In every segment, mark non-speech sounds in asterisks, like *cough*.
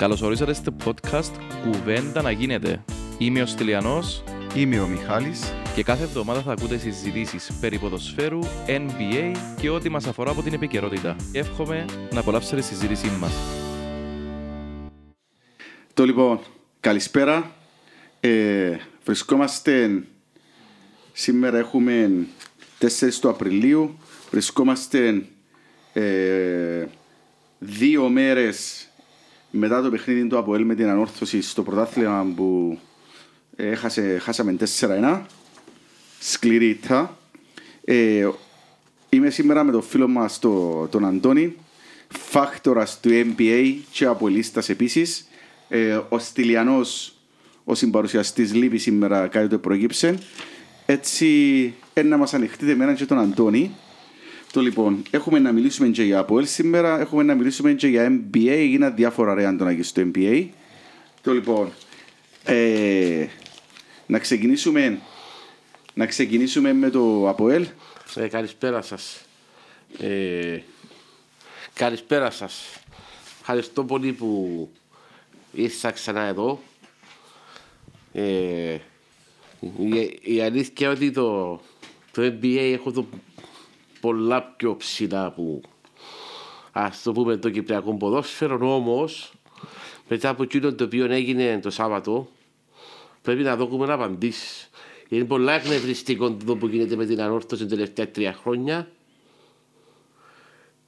Καλώς ορίσατε στο podcast «Κουβέντα να γίνεται». Είμαι ο Στυλιανός Είμαι ο Μιχάλης. και κάθε εβδομάδα θα ακούτε συζητήσεις περί ποδοσφαίρου, NBA και ό,τι μας αφορά από την επικαιρότητα. Εύχομαι να απολαύσετε τη συζήτησή μας. Το λοιπόν, καλησπέρα. Ε, βρισκόμαστε, σήμερα έχουμε 4 του Απριλίου. Βρισκόμαστε ε, δύο μέρες μετά το παιχνίδι του Αποέλ με την ανόρθωση στο πρωτάθλημα που έχασε, χάσαμε 4-1. Σκληρή ήττα. Ε, είμαι σήμερα με τον φίλο μας το, τον Αντώνη, φάκτορας του NBA και αποελίστας επίσης. Ε, ο Στυλιανός, ο συμπαρουσιαστής λείπει σήμερα, κάτι το προγύψε. Έτσι, ένα να μας ανοιχτείτε εμένα και τον Αντώνη. Το λοιπόν, έχουμε να μιλήσουμε και για Αποέλ σήμερα, έχουμε να μιλήσουμε και για NBA, έγιναν διάφορα ρε Αντώνακη στο NBA. Το λοιπόν, ε, να ξεκινήσουμε, να ξεκινήσουμε με το Αποέλ. Ε, καλησπέρα σας. Ε, καλησπέρα σας. Ευχαριστώ πολύ που ήρθα ξανά εδώ. Ε, η, η αλήθεια είναι ότι το, το NBA έχω το πολλά πιο ψηλά που ας το πούμε το κυπριακό ποδόσφαιρο όμως μετά από εκείνο το οποίο έγινε το Σάββατο πρέπει να δούμε απαντήσεις. Είναι πολλά εκνευριστικό το που γίνεται με την ανόρθωση τα τελευταία τρία χρόνια.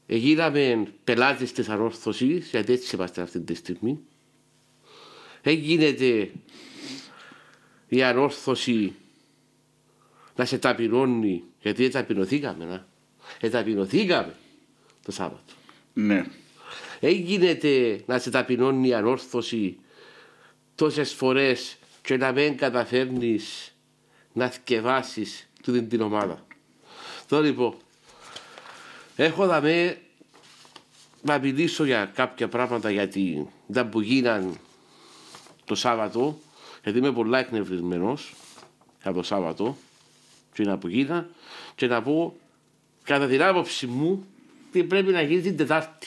Έγιναμε πελάτες της ανόρθωσης, γιατί έτσι είμαστε αυτή τη στιγμή. Έγινε η ανόρθωση να σε ταπεινώνει, γιατί ταπεινωθήκαμε, να. Εταπεινωθήκαμε το Σάββατο. Ναι. Έγινε να σε ταπεινώνει η ανόρθωση τόσες φορές και να μην καταφέρνεις να θκευάσεις τούτη την ομάδα. Τώρα λοιπόν, έχω δαμέ να μιλήσω για κάποια πράγματα γιατί τα που γίναν το Σάββατο, γιατί είμαι πολλά εκνευρισμένος για το Σάββατο και να που γίναν και να πω κατά την άποψη μου τι πρέπει να γίνει την Τετάρτη.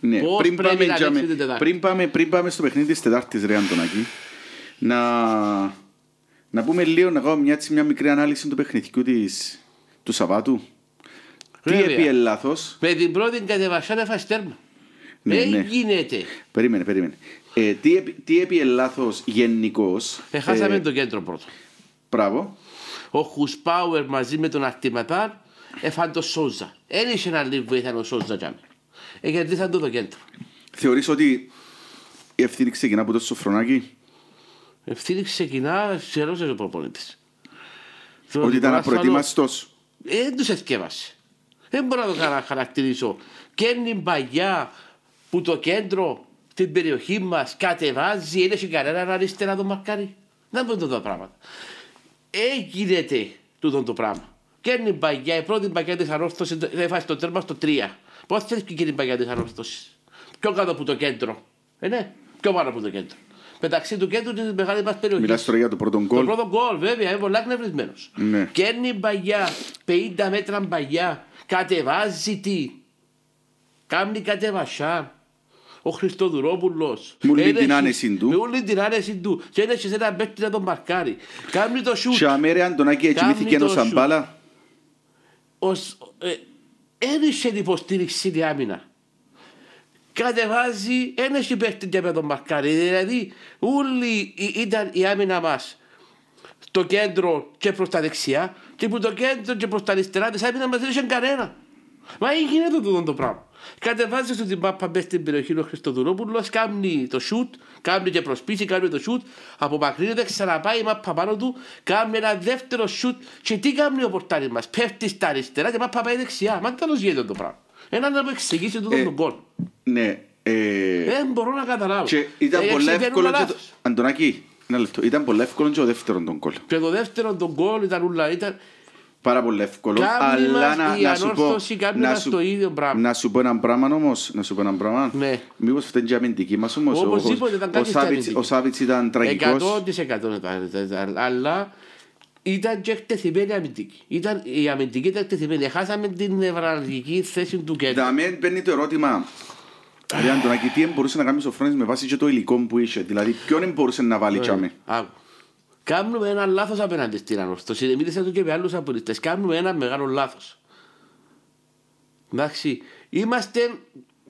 Ναι, Πώς πριν, πρέπει πάμε, να για με- ανοίξει την Τετάρτη. πριν, πάμε, πριν πάμε στο παιχνίδι της Τετάρτης, ρε Αντωνάκη, να, να πούμε λίγο, να κάνω μια, έτσι, μια μικρή ανάλυση του παιχνιδιού της, του Σαββάτου. Τι Βέβαια. έπιε λάθος; Με την πρώτη κατεβασιά έφασε τέρμα. Ναι, Δεν ναι. γίνεται. Περίμενε, περίμενε. Ε, τι, έπι- τι έπιε λάθος γενικώς; Εχάσαμε ε, το κέντρο πρώτο. Μπράβο. Ο Χουσπάουερ μαζί με τον Αρτιματάρ έφαν το Σόζα. Δεν είχε ένα λίγο βοήθεια ο Σόζα για μένα. Εκερδίσαν το το κέντρο. Θεωρείς ότι η ευθύνη ξεκινά από το Σοφρονάκι. Ευθύνη ξεκινά σε ρόζε ο προπονητής. Ότι ήταν απροετοίμαστος. Δεν τους εθκεύασε. Δεν μπορώ να το χαρα- χαρακτηρίσω. Και είναι η παγιά που το κέντρο στην περιοχή μας κατεβάζει, δεν έχει κανέναν αριστερά το μαρκάρι. Δεν μπορεί το πράγμα. Έγινε τούτο το πράγμα. Και είναι η παγιά, η πρώτη παγιά της ανόρθωσης έφασε το τέρμα στο 3. Πώς θέλεις και η παγιά της ανόρθωσης. Πιο κάτω από το κέντρο. Ε, ναι, πιο πάνω από το κέντρο. Μεταξύ του κέντρου και της μεγάλης μας περιοχής. Μιλάς τώρα για το πρώτο Το γκολ. πρώτο γκολ, βέβαια, είναι πολλά εκνευρισμένος. Ναι. Και είναι η μπαγιά, 50 μέτρα μπαγιά, κατεβάζει τι; Κάνει κατεβασιά. Ο Χριστοδουρόπουλο. Με όλη την άνεση του. Με όλη την άνεση του. Και είναι σε ένα παίκτη να τον μαρκάρει. Κάνει το σουτ. Και αμέρε Αντωνάκη έτσι Κάμνει μύθηκε το ένας σου. αμπάλα. Ως, ε, έρισε την υποστήριξη τη άμυνα. Κατεβάζει, ένα έχει παίχτη και με τον Μαρκάρι. Δηλαδή, όλη η- ήταν η άμυνα μας στο κέντρο και προς τα δεξιά, και που το κέντρο και προς τα αριστερά της άμυνας μας δεν είχε κανένα. Μα δεν γίνεται τούτο το πράγμα. Κατεβάζεις στην μάπα μέσα στην περιοχή ο Χριστοδουλόπουλο, κάνει το σουτ, κάνει και προσπίσει, κάνει το σουτ, απομακρύνεται, ξαναπάει η μάπα πάνω του, κάνει ένα δεύτερο σουτ. Και τι κάνει ο πορτάρι μας, πέφτει στα αριστερά και η μάπα πάει δεξιά. Μα τέλος γίνεται το πράγμα. Ένα να μου εξηγήσει τούτο Ε, τον γκολ. Ναι. ε, Δεν μπορώ να καταλάβω. Και ήταν Ε, πολύ ξεπέρνουμε εύκολο. και το- λάθος. Αντωνάκη, ένα λεπτό. Ήταν πολύ εύκολο και ο δεύτερο τον κόλ. Και το δεύτερο τον γκολ ήταν ούλα. Ήταν... Πάρα πολύ εύκολο. Κάμνη Αλλά μας να, η να σου πω. ανόρθωση, κάμνη να μας σου- το ίδιο πράγμα. Να σου πω ένα πράγμα όμως. Να σου πω ένα πράγμα. Ναι. Μήπως φταίνει και η αμυντική μας όμως. Οπωσδήποτε ήταν ο, κάτι στην Σάβιτς- αμυντική. ο Σάβιτς ήταν τραγικός. 100% ήταν, ήταν, αλλά ήταν και εκτεθειμένη η αμυντική. Ήταν, η αμυντική ήταν εκτεθειμένη. Χάσαμε την νευραλγική θέση του κέντρου. Δαμέ μπαίνει το ερώτημα. Ρε Αντωνάκη, τι μπορούσε να κάνει ο Φρόνης με βάση και το υλικό που είχε; Δηλαδή, ποιον μπορούσε να βάλει τσάμε. Άκου. Κάνουμε ένα λάθος απέναντι στην ανόρθωση. Μίλησα το και με άλλους απολύτες. Κάνουμε ένα μεγάλο λάθος. Εντάξει. Είμαστε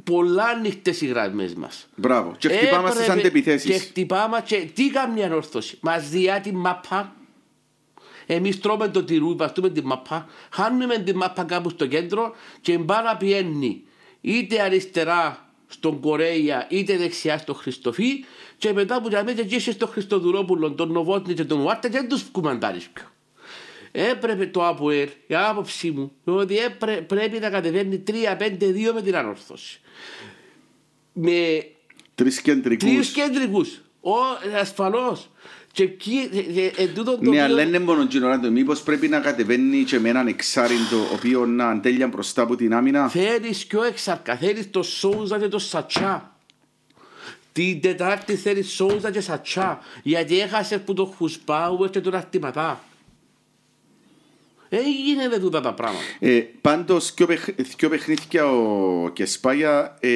πολλά ανοιχτές οι γραμμές μας. Μπράβο. Και χτυπάμε στις Έπρεπε- Και αντεπιθέσεις. χτυπάμε και τι κάνει η ανόρθωση. Μας διά τη μαπά. Εμείς τρώμε το τυρού, βαστούμε τη μαπά, χάνουμε τη μαπά κάπου στο κέντρο και μπάρα πιένει είτε αριστερά στον Κορέια είτε δεξιά στο Χριστοφί και μετά που τα μέτια και είσαι στο Χριστοδουρόπουλο, τον Νοβότνη και τον Ουάρτα και δεν τους κουμαντάρεις πιο. Έπρεπε το ΑΠΟΕΛ, η άποψή μου, ότι έπρε, πρέπει να κατεβαίνει 3-5-2 με την ανόρθωση. Με Τρεις Τρεις κεντρικούς. κεντρικούς. Ο, ασφαλώς. Και εκεί, ε, ε, εν τούτον το Ναι, οποίο- αλλά είναι μόνο Τζινοράντο. Μήπως πρέπει να κατεβαίνει και με έναν εξάρινтο, ο οποίο να αντέλεια μπροστά από την άμυνα. Θέλεις πιο εξαρκα, θέλεις το Σόουζα και το Σατσά. Την Τετάρτη θέλεις Σόουζα και Σατσά. Γιατί έχασες που το Χουσπάουερ και τον Αρτηματά. Δεν γίνεται τούτα τα πράγματα. Ε, πάντως, δυο παιχ- δυο παιχνίδια ο Κεσπάγια ε,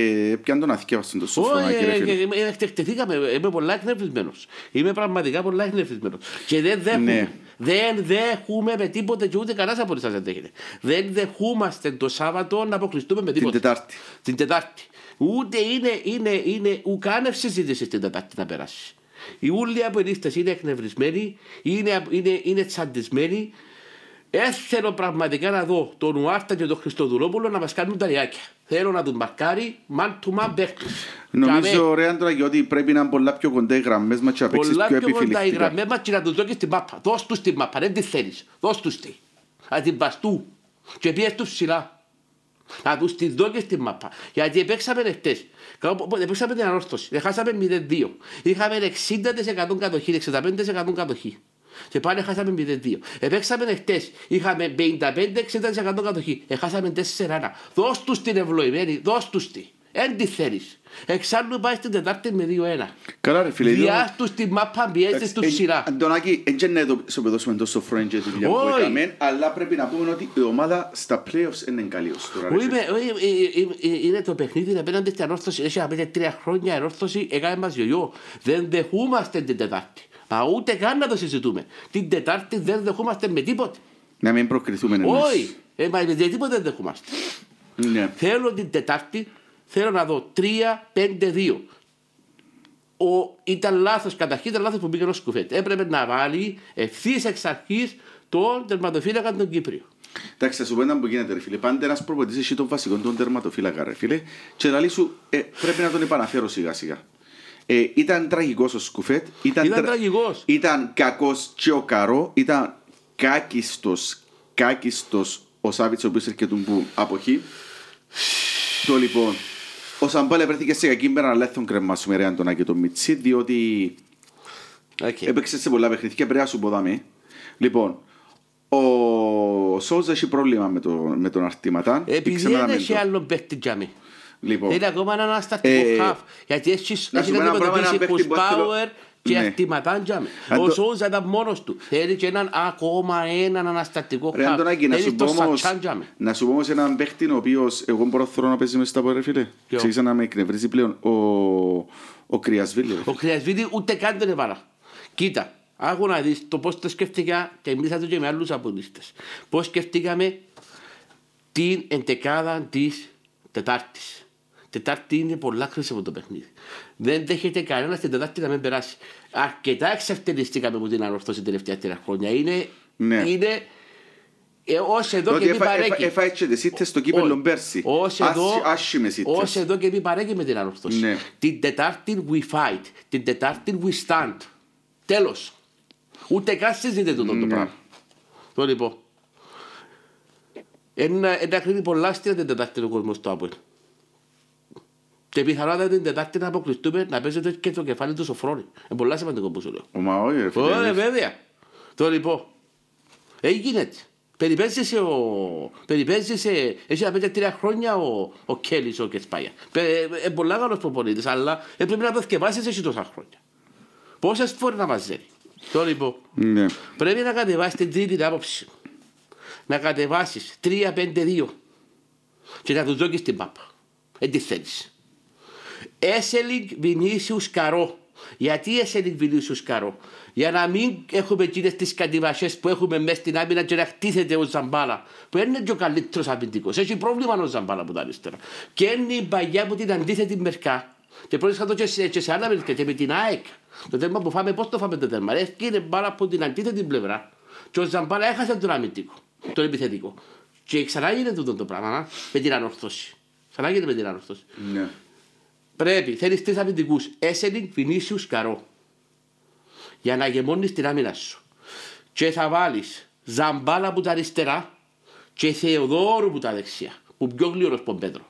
πιάνε τον αθηκεύαστον το σοφρονάκι, Όχι, ρε ε, φίλε. ε, ε, εκτεκτεθήκαμε. Είμαι πολλά εκνευρισμένος. Είμαι πραγματικά πολλά εκνευρισμένος. Και δεν δέχομαι. Ναι. Δεν δέχουμε με τίποτε και ούτε κανένας από εσάς δεν δέχεται. Δεν δεχούμαστε το Σάββατο να αποκλειστούμε με Την τίποτε. Τετάρτη. Την Τετάρτη. Ούτε είναι, είναι, είναι ουκάνευ συζήτηση την Τετάρτη να περάσει. Οι ούλοι απολύστες είναι εκνευρισμένοι, είναι, είναι, είναι τσαντισμένοι. Έθελω πραγματικά να δω τον Ουάρτα και τον Χριστοδουλόπουλο να μας κάνουν τα ριάκια. Θέλω να τον μαρκάρει, man to man παίχτες. Νομίζω, ρε Άντρακη, ότι πρέπει να είναι πολλά πιο κοντά οι γραμμές μας και να παίξεις Πολλά πιο πιο κοντά οι επιφυλακτικά. γραμμές μας και να τους δώσεις την μάπα. Δώσ' τους την μάπα, δεν τη θέλεις. Δώσ' τους τη. Να την βαστού. Και πιες τους ψηλά. Να τους τη δώσεις την μάπα. Γιατί παίξαμε χτες. Κάπου- Παίξαμε την ανόρθωση. Δεν χάσαμε 0-2. Είχαμε 60% κατοχή, 65% κατοχή. Και πάλι χάσαμε 0-2. Επέξαμε χτες. Είχαμε 55-60% κατοχή. Εχάσαμε 4-1. Δώσ' τους την ευλογημένη. Δώσ' τους τη. Εν τη θέλεις. Εξάλλου πάει στην Τετάρτη με 2-1. Καλά ρε φίλε. Διά τους τη μάπα πιέζεις τους Ε, ψηλά. Αντωνάκη, έτσι είναι το σου δώσουμε τόσο φρόντ και δουλειά που Όχι. έκαμε, αλλά πρέπει να πούμε ότι η ομάδα στα playoffs είναι καλή ως τώρα. ρε Όχι, φίλε. με- όχι, ε, ε, ε, Είναι το παιχνίδι απέναντι στην ανόρθωση. Έχει να πέντε τρία χρόνια η ανόρθωση έκανε μας γιογιό. Δεν δεχούμαστε την Τετάρτη. Μα ούτε καν να το συζητούμε. Την Τετάρτη δεν δεχούμαστε με τίποτε. Να μην προκριθούμε εμείς. Όχι. Ε, μα με τίποτε δεν δεχούμαστε. Ναι. Θέλω την Τετάρτη, θέλω να δω 3-5-2. Ο, ήταν λάθος, καταρχήν ήταν λάθος που πήγε ο Σκουφέτ. Έπρεπε να βάλει ευθύς εξ αρχής τον τερματοφύλακα τον Κύπριο. Εντάξει, θα σου πω ένα που γίνεται, ρε φίλε. Πάντα ένας προπονητής έχει τον βασικό, τον τερματοφύλακα, ρε φίλε. Και λέει σου, ε, πρέπει να τον επαναφέρω σιγά σιγά. Ε, ήταν τραγικός ο Σκουφέτ. Ήταν, Ήταν τραγικός. Ήταν κακός και ο Καρό. Ήταν κάκιστος, κάκιστος ο Σάβιτς, ο οποίος έρχεται που αποχή. Το λοιπόν, ο Σαμπάλε βρέθηκε σε κακή μέρα, αλλά θα τον κρεμάσουμε ρε Αντωνά και τον Μιτσί, διότι Okay. Έπαιξε σε πολλά παιχνίδια, πρέπει να σου πω δάμε. Λοιπόν, ο Σόουζα έχει πρόβλημα με, το, με τον Αρτήματα. Επειδή Ήξερα να δεν μην έχει το- άλλο παίχτη για μí. Λοιπόν, Θέλει ακόμα έναν αναστατικό Ε, χαφ. Γιατί έχει να σου πω να ένα πράγμα, ένα αντιμετωπίσει παίχτη που θέλω- Power και Ναι. αρτηματάν για μí. Αν Ο το- Σόουζα ήταν μόνος του. Θέλει και έναν ακόμα έναν αναστατικό ρε χαφ. Αντωνάκη, να Θέλεις σου το πω όμως, Σατσάν για μí. να σου πω όμως έναν παίχτη ο οποίος εγώ μπορώ να θέλω να παίζει μέσα στα πόδια, ρε φίλε. Ποιο; Ξεκίνησα να με εκνευρίζει πλέον. Ο, ο Κρυασβίλη. ρε. Ο Κρυασβίδη ούτε καν τον έβαλα. Κοίτα, άκου να δεις το πώς το σκέφτηκα και μίλησα το και με άλλους απολύστες. Πώς σκέφτηκαμε την εντεκάδα της Τετάρτης. Τετάρτη είναι πολλά κρίσιμο το παιχνίδι. Δεν δέχεται κανένας την Τετάρτη να μην περάσει. Αρκετά εξευτελιστήκαμε από την ανορθώση τελευταία τρία χρόνια. Είναι, Ναι. είναι ε, ως εδώ Ότι και μη έφα- παρέκει. έφα- έφαγε και τις ήττες στο κύπελλο πέρσι. Ως εδώ, Άσχη- άσχημες ήττες. ως εδώ και μη παρέκει με την ανορθώση. Ναι. Την Τετάρτη we fight. Την Τετάρτη we stand. Τέλος. Ούτε καν συζητείται τούτο το Ναι. πράγμα. Το λοιπόν. Ένα, ένα κρίνει πολλά αστεία την Τετάρτη ο κόσμος του Άπολ. Και πιθανότατα την Τετάρτη να αποκλειστούμε να παίζεται και το κεφάλι του Σοφρόνη. Είναι πολλά σημαντικό που σου λέω. Ο Μα όχι, ρε φίλε. Ωραία, βέβαια. Το λοιπόν. Έγινε έτσι. Περιπέζησε ο... Περιπέζησε... Έχει να πέντε τρία χρόνια ο, ο Κέλλης ο Κεσπάγια. Ε, πολλά καλός προπονήτης, αλλά έπρεπε να το θκευάσεις εσύ τόσα χρόνια. Πόσες φορές να μαζεύει. Το λοιπόν. Ναι. Πρέπει να κατεβάσεις την τρίτη άποψη. Να κατεβάσεις 3-5-2 και να τους δώσεις την πάπα. Δεν τη θέλεις. Έσελινγκ Βινίσιους Καρό. Γιατί Έσελινγκ Βινίσιους Καρό; Για να μην έχουμε εκείνες τις κατηβασίες που έχουμε μέσα στην άμυνα και να χτίθεται ο Ζαμπάλα. Που είναι και ο καλύτερος αμυντικός. Έχει πρόβλημα ο Ζαμπάλα από τα αριστερά. Και είναι η παγιά από την αντίθετη μερικά. Και πρώτα το και σε, και σε άλλα μερικά και με την ΑΕΚ. Το τέρμα που φάμε, πώς το φάμε το τέρμα. Ρε, είναι μπάλα από την αντίθετη πλευρά. Και ο Ζαμπάλα έχασε τον αμυντικό, τον επιθετικό. Και ξανά γίνεται τούτο το πράγμα με την ανορθώση. Ξανά γίνεται με την ανορθώση. Ναι. Πρέπει, θέλεις τρεις αμυντικούς. Έσενινγκ, Βινίσιους, Καρό. Για να γεμώνεις την άμυνα σου. Και θα βάλεις Ζαμπάλα που τα αριστερά και Θεοδόρου που τα δεξιά. Που πιο γλύωρος από Πέτρο.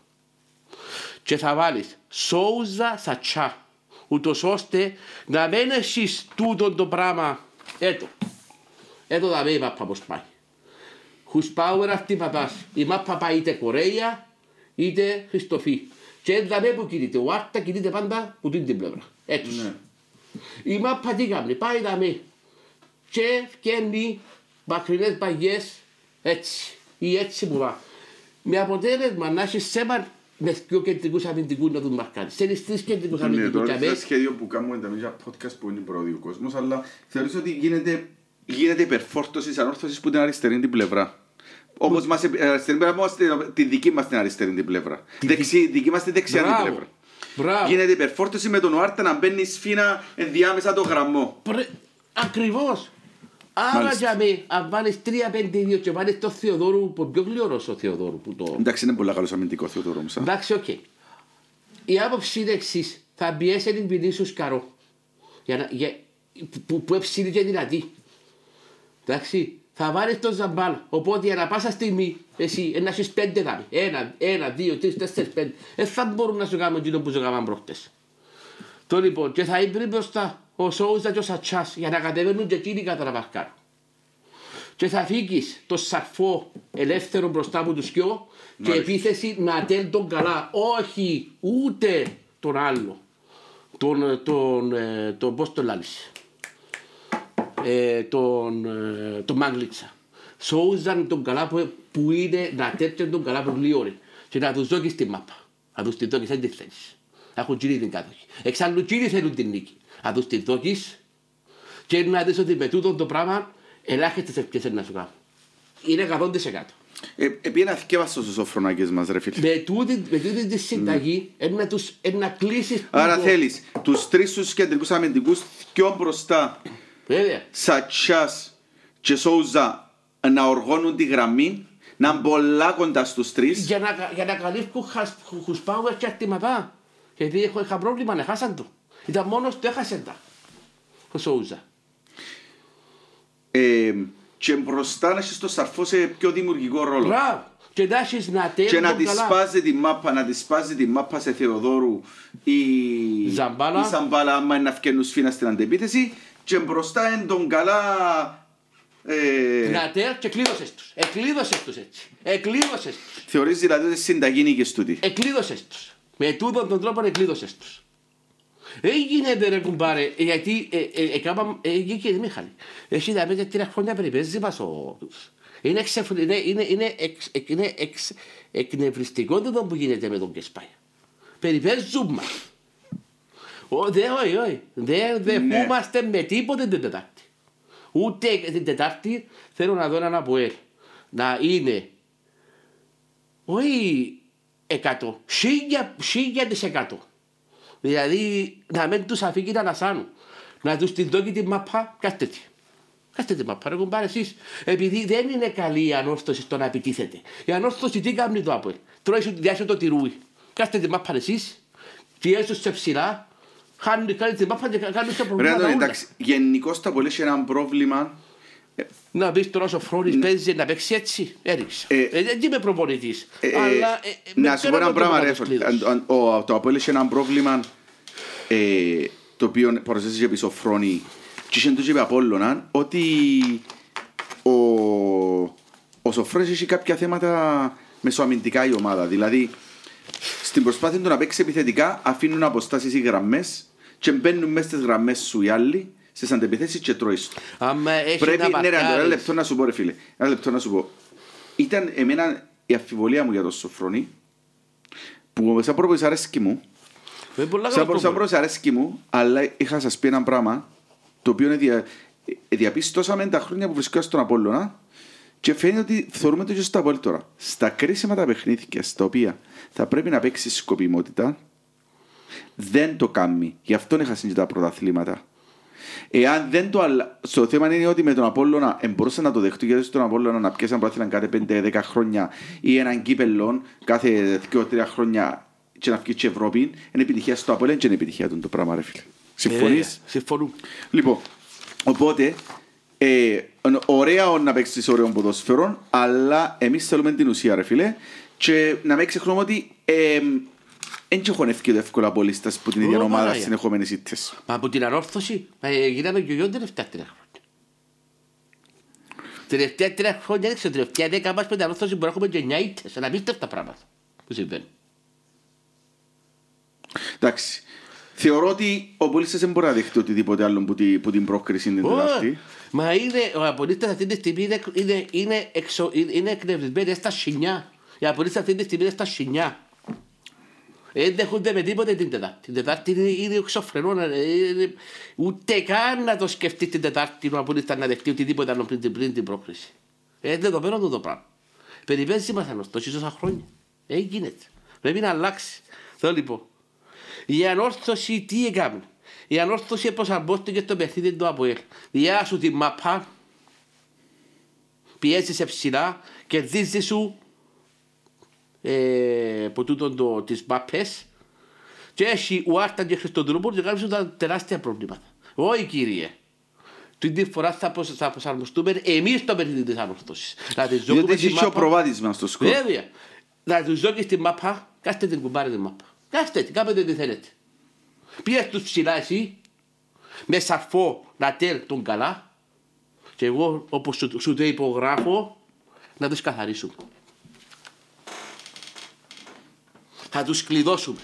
Και θα βάλεις Σόουζα Σατσά. Ούτως ώστε να μην έχεις τούτο το πράγμα. Έτο. Έτο θα η μάπα πώς πάει. Χουσπάουερ αυτή πατάς. Η μάπα πάει είτε Κορέα είτε Χριστοφή. Και εδώ που κινείται. Ο Άρτα κινείται πάντα που την πλευρά. Έτσι. Ναι. Η μάπα τι κάνει. Πάει δαμέ. Και φτιάχνει μακρινές παγιές έτσι. Ή έτσι που va. Με αποτέλεσμα να έχεις σέμα με πιο κεντρικούς αμυντικούς να τους μαρκάρεις. Θέλεις τρεις κεντρικούς Ναι, αμυντικούς. τώρα και είναι αμέ- ένα σχέδιο που κάνουμε τα μια podcast που είναι πρόοδο ο κόσμος, αλλά θεωρείς ότι γίνεται, γίνεται υπερφόρτωσης της ανόρθωσης που την αριστερή την πλευρά. Όπως μας, επι- αριστερή πλευρά, όμως τη- τη δική μας την αριστερή την πλευρά. Δεξί, δική μας την δεξιά την Μπράβο. πλευρά. Μπράβο. Γίνεται υπερφόρτωση με τον Οάρτα να μπαίνει σφίνα ενδιάμεσα το γραμμό. Πρε... Ακριβώς. Άρα Μάλιστα. για με, αν βάλεις 3-5-2 και βάλεις το Θεοδόρου, που πιο γλυωρός ο Θεοδόρου που το... Εντάξει, είναι πολύ καλός αμυντικός Θεοδόρο μου. σαν. Εντάξει, οκ. Η άποψη είναι εξής. Θα πιέσει την ποινή σου σκαρό. Για να, για, που, που εψηλή και δυνατή. Εντάξει. Θα βάλεις τον Ζαμπάλ. Οπότε ανά πάσα στιγμή εσύ ε, να έχεις πέντε δάμε. Ένα, ένα, δύο, τρεις, τέσσερις, πέντε. Δεν θα μπορούν να σου κάνουν εκείνο που σου κάνουν προχτές. Το λοιπόν, και θα είναι μπροστά ο Σόουζα και ο Σατσάς για να κατεβαίνουν και εκείνοι κατά να μαρκάρουν. Και θα φύγεις το σαρφό ελεύθερο μπροστά από τους δυο και Μάλιστα. επίθεση να τέλει τον καλά. Όχι ούτε τον άλλο. Τον, τον, ε, τον πώς το λάλεις. Ε, τον, ε, τον Μάγκλιτσα. Σόουζαν τον καλά που, που είναι να τέτοιον τον καλά που γλύωρε. Και να τους δώκεις τη μάπα. Να τους τη δώκεις, δεν τη θέλεις. Να έχουν κύριοι την κάτοχη. Εξάλλου κύριοι θέλουν την νίκη. Να τους τη δώκεις και να δεις ότι με τούτο το πράγμα ελάχιστες ευκαιρίες να σου κάνουν. Είναι 100%. Ε, Επειδή να θυκεύασαι στους σοφρονάκες μας ρε φίλε. Με τούτη, με τούτη τη συνταγή είναι να, τους, είναι να κλείσεις Άρα τούτο. θέλεις τους τρεις τους κεντρικούς αμυντικούς πιο μπροστά Βέβαια. Σατσάς και Σόουζα να οργώνουν τη γραμμή να είναι πολλά κοντά στους τρεις Για να, για να καλύψουν χασ- χουσπάουερ και αρτηματά. Γιατί έχω, είχα πρόβλημα να χάσαν το. Ήταν μόνος του έχασε τα. Ο Σόουζα. ε, και μπροστά να έχεις το σαρφό σε πιο δημιουργικό ρόλο Μπράβο. Και να έχεις να και τέλει να τον τη καλά. σπάζει τη μάπα, να τη σπάζει τη μάπα σε Θεοδόρου ή Ζαμπάλα. ή Ζαμπάλα άμα είναι να φκαινούν σφίνα στην αντεπίθεση και μπροστά είναι τον καλά ε, Να τέλει και κλείδωσες τους. Εκλείδωσες τους έτσι. Εκλείδωσες τους. θεωρείς δηλαδή ότι συνταγή νίκες τούτη Εκλείδωσες τους. Με τούτον τον τρόπο εκλείδωσες τους. Δεν γίνεται ρε κουμπάρε, γιατί ε, ε, έκανα, ε, και η Μίχαλη. Έχει τα πέντε τρία χρόνια περιπέζει μας ο τους. Είναι, εξεφ, είναι, είναι, είναι, εξ, εκ- είναι εξ, εκνευριστικό τούτο που γίνεται με τον Κεσπάια. Περιπέζουν μας. Ω, Δε, όχι, όχι. Δεν δεχούμαστε με τίποτε την Τετάρτη. Ούτε την Τετάρτη θέλω να δω έναν Αποέλ να είναι όχι εκατό, χίλια, χίλια της εκατό. Δηλαδή να μην τους αφήγει να ανασάνουν. Να τους την δώσει τη μαπά, κάστε τη. Κάστε τη μαπά, ρε κουμπάρε εσείς. Επειδή δεν είναι καλή η ανόρθωση στο να επιτίθεται. Η ανόρθωση τι κάνει το Αποέλ; Τρώει σου διάσου το τυρούι. Κάστε τη μαπά εσείς. Πιέζουν σε ψηλά. Χάνουν κάνει τη μάπα και κάνουν τα Ρε προβλήματα Αντώνη, όλα. εντάξει, γενικώς τα πολύ έχει ένα πρόβλημα Να πεις τώρα ο Φρόνης παίζει να παίξει έτσι. Έριξα. Ε, Ε, Δεν είμαι προπονητής. Ε, Αλλά ε, ε, με να σου πω ποιον ένα από το πράγμα, ρε. κομμάτι φίλε. κλείδωσες. Αν- αν- ο- Το Απόελ είχε ένα πρόβλημα ε, το οποίο παρουσίασε και πίσω φρόνη και είχε το και είπε Απόλλωνα ότι ο, ο Σοφρόνης έχει κάποια θέματα μεσοαμυντικά η ομάδα. Δηλαδή, στην προσπάθεια του να παίξει επιθετικά αφήνουν αποστάσεις οι γραμμές και μπαίνουν μέσα στις γραμμές σου οι άλλοι στις αντεπιθέσεις και τρώεις του. Άμα έχει Πρέπει, να ναι, ρε, Αντώνη, ένα μαρκάρεις. λεπτό να σου πω, ρε φίλε. Ένα λεπτό να σου πω. Ήταν εμένα η αμφιβολία μου για τον Σοφρόνη, που σαν προπονητής αρέσκει μου, Ε, πολλά Σαν καλός προς- σαν προπονητής. προς αρέσκει μου, αλλά είχα σας πει ένα πράγμα, το οποίο είναι δια... ε, διαπίστωσαμε τα χρόνια που βρισκόμαστε στον Απόλλωνα και φαίνεται ότι θεωρούμε το και στο Απόλλη τώρα. Στα κρίσιμα τα παιχνίδια, στα οποία θα πρέπει να παίξει σκοπιμότητα, δεν το κάνει. Γι' αυτό έχασαν και τα πρωταθλήματα. Εάν δεν το αλλα... Στο θέμα είναι ότι με τον Απόλλωνα ε, μπορούσα να το δεχτώ γιατί στον Απόλλωνα να πιάσει ένα πρωτάθλημα κάθε 5-10 χρόνια ή έναν κύπελλον κάθε 2-3 χρόνια και να βγει και Ευρώπη, είναι επιτυχία στο Απόλλωνα και είναι επιτυχία του το πράγμα ρε φίλε. Ε, Συμφωνείς; Συμφωνούν. Λοιπόν, οπότε, ε, είναι ωραία να παίξεις ωραίο ποδόσφαιρο, αλλά εμείς θέλουμε την ουσία, ρε φίλε, και να μην ξεχνούμε ότι δεν ε, χωνεύει το εύκολα πολίστας που την ίδια Ω, ομάδα Παναγία. συνεχόμενες ήττες. Μα από την ανόρθωση, ε, γίναμε και γιον τελευταία τρία χρόνια. Τελευταία τρία χρόνια, δεν ξέρω, τελευταία δέκα μας με την ανόρθωση μπορεί να έχουμε και εννιά ήττες. Είναι απίστευτα πράγματα που συμβαίνουν. Εντάξει. Θεωρώ ότι ο πολίστας δεν μπορεί να δεχτεί οτιδήποτε άλλο που, τη, που την πρόκριση είναι Ω, Τετάρτη. Μα είναι, ο απολύτας αυτή τη στιγμή είναι, είναι, είναι, εξο, είναι, είναι εκνευρισμένοι στα σινιά. Οι απολύτες αυτή τη στιγμή είναι στα σινιά. Δεν δέχονται με τίποτε την Τετάρτη. Την Τετάρτη είναι, είναι εξωφρενό. ε, είναι- Ούτε καν να το σκεφτεί την Τετάρτη ο απολύτας να δεχτεί οτιδήποτε άλλο πριν, την- πριν την πρόκριση. Είναι δεδομένο του το πράγμα. Περιπέζει μας ανωστώσει τόσα χρόνια. Δεν γίνεται. Πρέπει να αλλάξει. Θέλω λοιπόν. Η ανόρθωση τι έκανε. Η ανόρθωση προσαρμόστηκε στο παιχνίδι του ΑΠΟΕΛ. Διά σου τη μαπά, πιέζεις σε ψηλά, κερδίζει σου ε, από τούτον το, τις μαπές και έχει ο Άρταν και Χριστοδουλούπολου και κάνουν τα τεράστια προβλήματα. Όχι κύριε. Την τη φορά θα, προσ, θα προσαρμοστούμε εμείς στο παιχνίδι της ανόρθωσης. Να τη Διότι ζώκουμε έχει τη και ο μάπα. προβάδισμα στο σκορ. Βέβαια. Να του δώσει τη μάπα, κάστε την κουμπάρε την μάπα. Κάστε την, κάνετε τι θέλετε. Πήγε τους ψηλά εσύ, με σαρφό να τέλ τον καλά και εγώ όπως σου, σου το υπογράφω να τους καθαρίσουμε. Θα τους κλειδώσουμε.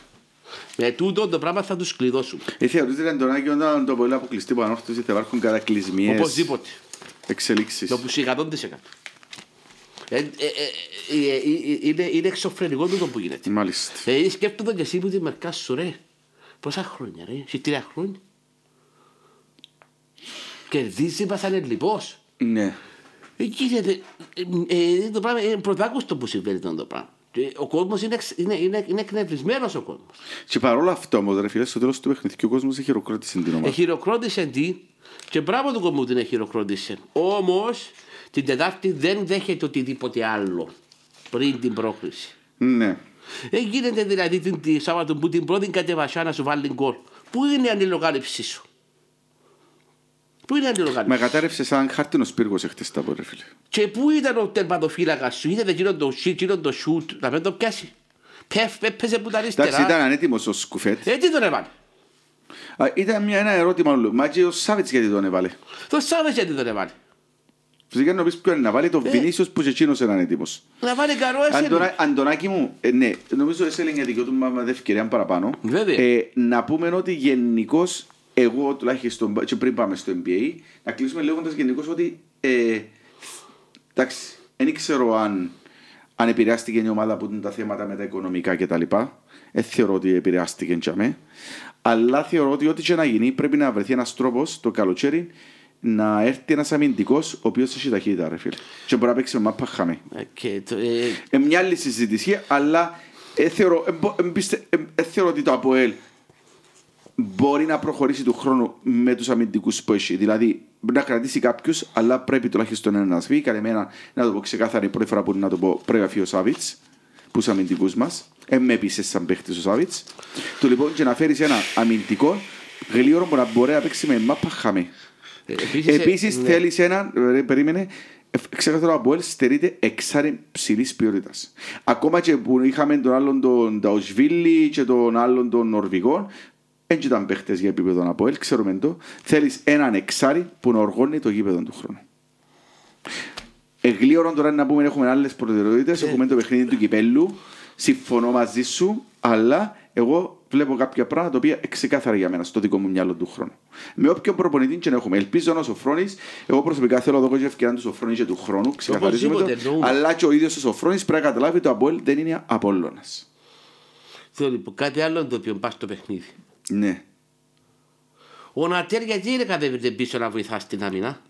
Με τούτο το πράγμα θα τους κλειδώσουμε. Ε, θεωρείτε Αντωνάκη όταν το πολύ αποκλειστεί που ανόρθωση θα υπάρχουν κατακλυσμίες Οπωσδήποτε. εξελίξεις. Το που σου 100%. Ε, ε, ε, ε, ε, ε, είναι, είναι εξωφρενικό τούτο που γίνεται. Μάλιστα. Ε, σκέφτομαι και εσύ που τη μερκά σου ρε. Πόσα χρόνια ρε, σε τρία χρόνια. Κερδίζει μας ανελειπώς. Ναι. Ε, γίνεται, ε, ε, το πράγμα είναι πρωτάκουστο που συμβαίνει αυτό το πράγμα. Και Ο κόσμος είναι, εξ- είναι, είναι, είναι εκνευρισμένος ο κόσμος. Και παρόλα αυτό όμως ρε φίλε, στο τέλος του παιχνιδιού ο κόσμος έχει χειροκρότησε την ομάδα. Εχειροκρότησε τι; Και μπράβο του κομμού την εχειροκρότησε. Όμως την Τετάρτη δεν δέχεται οτιδήποτε άλλο πριν την πρόκληση. Ναι. Δεν γίνεται δηλαδή την, τη Σάββατο που την πρώτη κατεβασιά να σου βάλει γκολ. Πού είναι η αντιλογάλεψή σου; Πού είναι η Με αντιλογάλεψη. κατάρρευσε σαν χάρτινος πύργος εχθές τα πω ρε φίλε. Και πού ήταν ο τερματοφύλακας σου; Είδατε εκείνο το σιτ, εκείνο το σουτ. Να μην το πιάσει. Πέφ, έπαιζε που τα Εντάξει, ήταν αριστερά. ανέτοιμος ο Σκουφέτ. Ε, τι τον έβαλε; Α, Ήταν μια, ένα ερώτημα όλο. Μα και ο Σάβιτς γιατί τον έβαλε; Το Σάββες γιατί τον έβαλε; Φυσικά να πεις ποιο είναι να βάλει τον Ε. Βινίσιος που και εκείνος είναι ανέτοιμος. Να βάλει καρό εσένα. Αντωνα, Αντωνάκη μου, ε, ναι, νομίζω εσύ έλεγε δικό του με ευκαιρία παραπάνω. Βέβαια. Ε, να πούμε ότι γενικώς, εγώ τουλάχιστον και πριν πάμε στο NBA, να κλείσουμε λέγοντας γενικώς ότι. Ε, εντάξει, δεν ξέρω αν, αν επηρεάστηκε η ομάδα που είναι τα θέματα με τα οικονομικά κτλ. Δεν θεωρώ ότι επηρεάστηκε για μέ. Αλλά θεωρώ ότι ό,τι και να γίνει πρέπει να βρεθεί ένας τρόπος το καλοκαίρι να έρθει ένας αμυντικός ο οποίος έχει ταχύτητα, ρε φίλε. Και μπορεί να παίξει με μάπα χαμέ. Ε, και το- ε, Ε, μια άλλη συζήτηση, αλλά ε, θεωρώ, ε, μπο- ε, πιστε- ε, ε, θεωρώ ότι το ΑΠΟΕΛ μπορεί να προχωρήσει του χρόνου με τους αμυντικούς που έχει. Δηλαδή, μπορεί να κρατήσει κάποιους, αλλά πρέπει τουλάχιστον ένα να σβεί. Καλεμένα, να το πω ξεκάθαρα, η πρώτη φορά που να το πω πρέπει να φύγει ο Σάβιτς, που του αμυντικού μας. Ε, με επίσης σαν παίχτης ο Σάβιτς. Το λοιπόν και να φέρεις ένα αμυντικό γλίωρο που να μπορεί να παίξει με μάπα χαμέ. Ε, επίσης, ε, Επίσης ναι. θέλεις έναν. ρε, Περίμενε. Ξέχασα το Αποέλ στερείται εξάρι ψηλής ποιότητας. Ακόμα και που είχαμε τον άλλον τον Νταουσβίλη και τον άλλον τον Νορβηγό, δεν ήταν παίχτες για επίπεδο Αποέλ, ξέρουμε το. Θέλεις έναν εξάρι που να οργώνει το γήπεδο του χρόνου. Εγλίωρον τώρα να πούμε έχουμε άλλες προτεραιότητες. Έχουμε το παιχνίδι του κυπέλου. Συμφωνώ μαζί σου, αλλά εγώ βλέπω κάποια πράγματα τα οποία ξεκάθαρα για μένα στο δικό μου μυαλό του χρόνου. Με όποιον προπονητή και να έχουμε. Ελπίζω να Σοφρόνη, εγώ προσωπικά θέλω να δω και ευκαιρία του Σοφρόνη και του χρόνου. Ξεκαθαρίζουμε το. Οπωσδήποτε, εννοούμε. Αλλά και ο ίδιο ο Σοφρόνη πρέπει να καταλάβει ότι το Αποέλ δεν είναι Απόλλωνας. Θέλω λοιπόν κάτι άλλο το οποίο πάει στο παιχνίδι. Ναι. Ο Νατέρ γιατί είναι κατέβηκε πίσω να βοηθά στην άμυνα.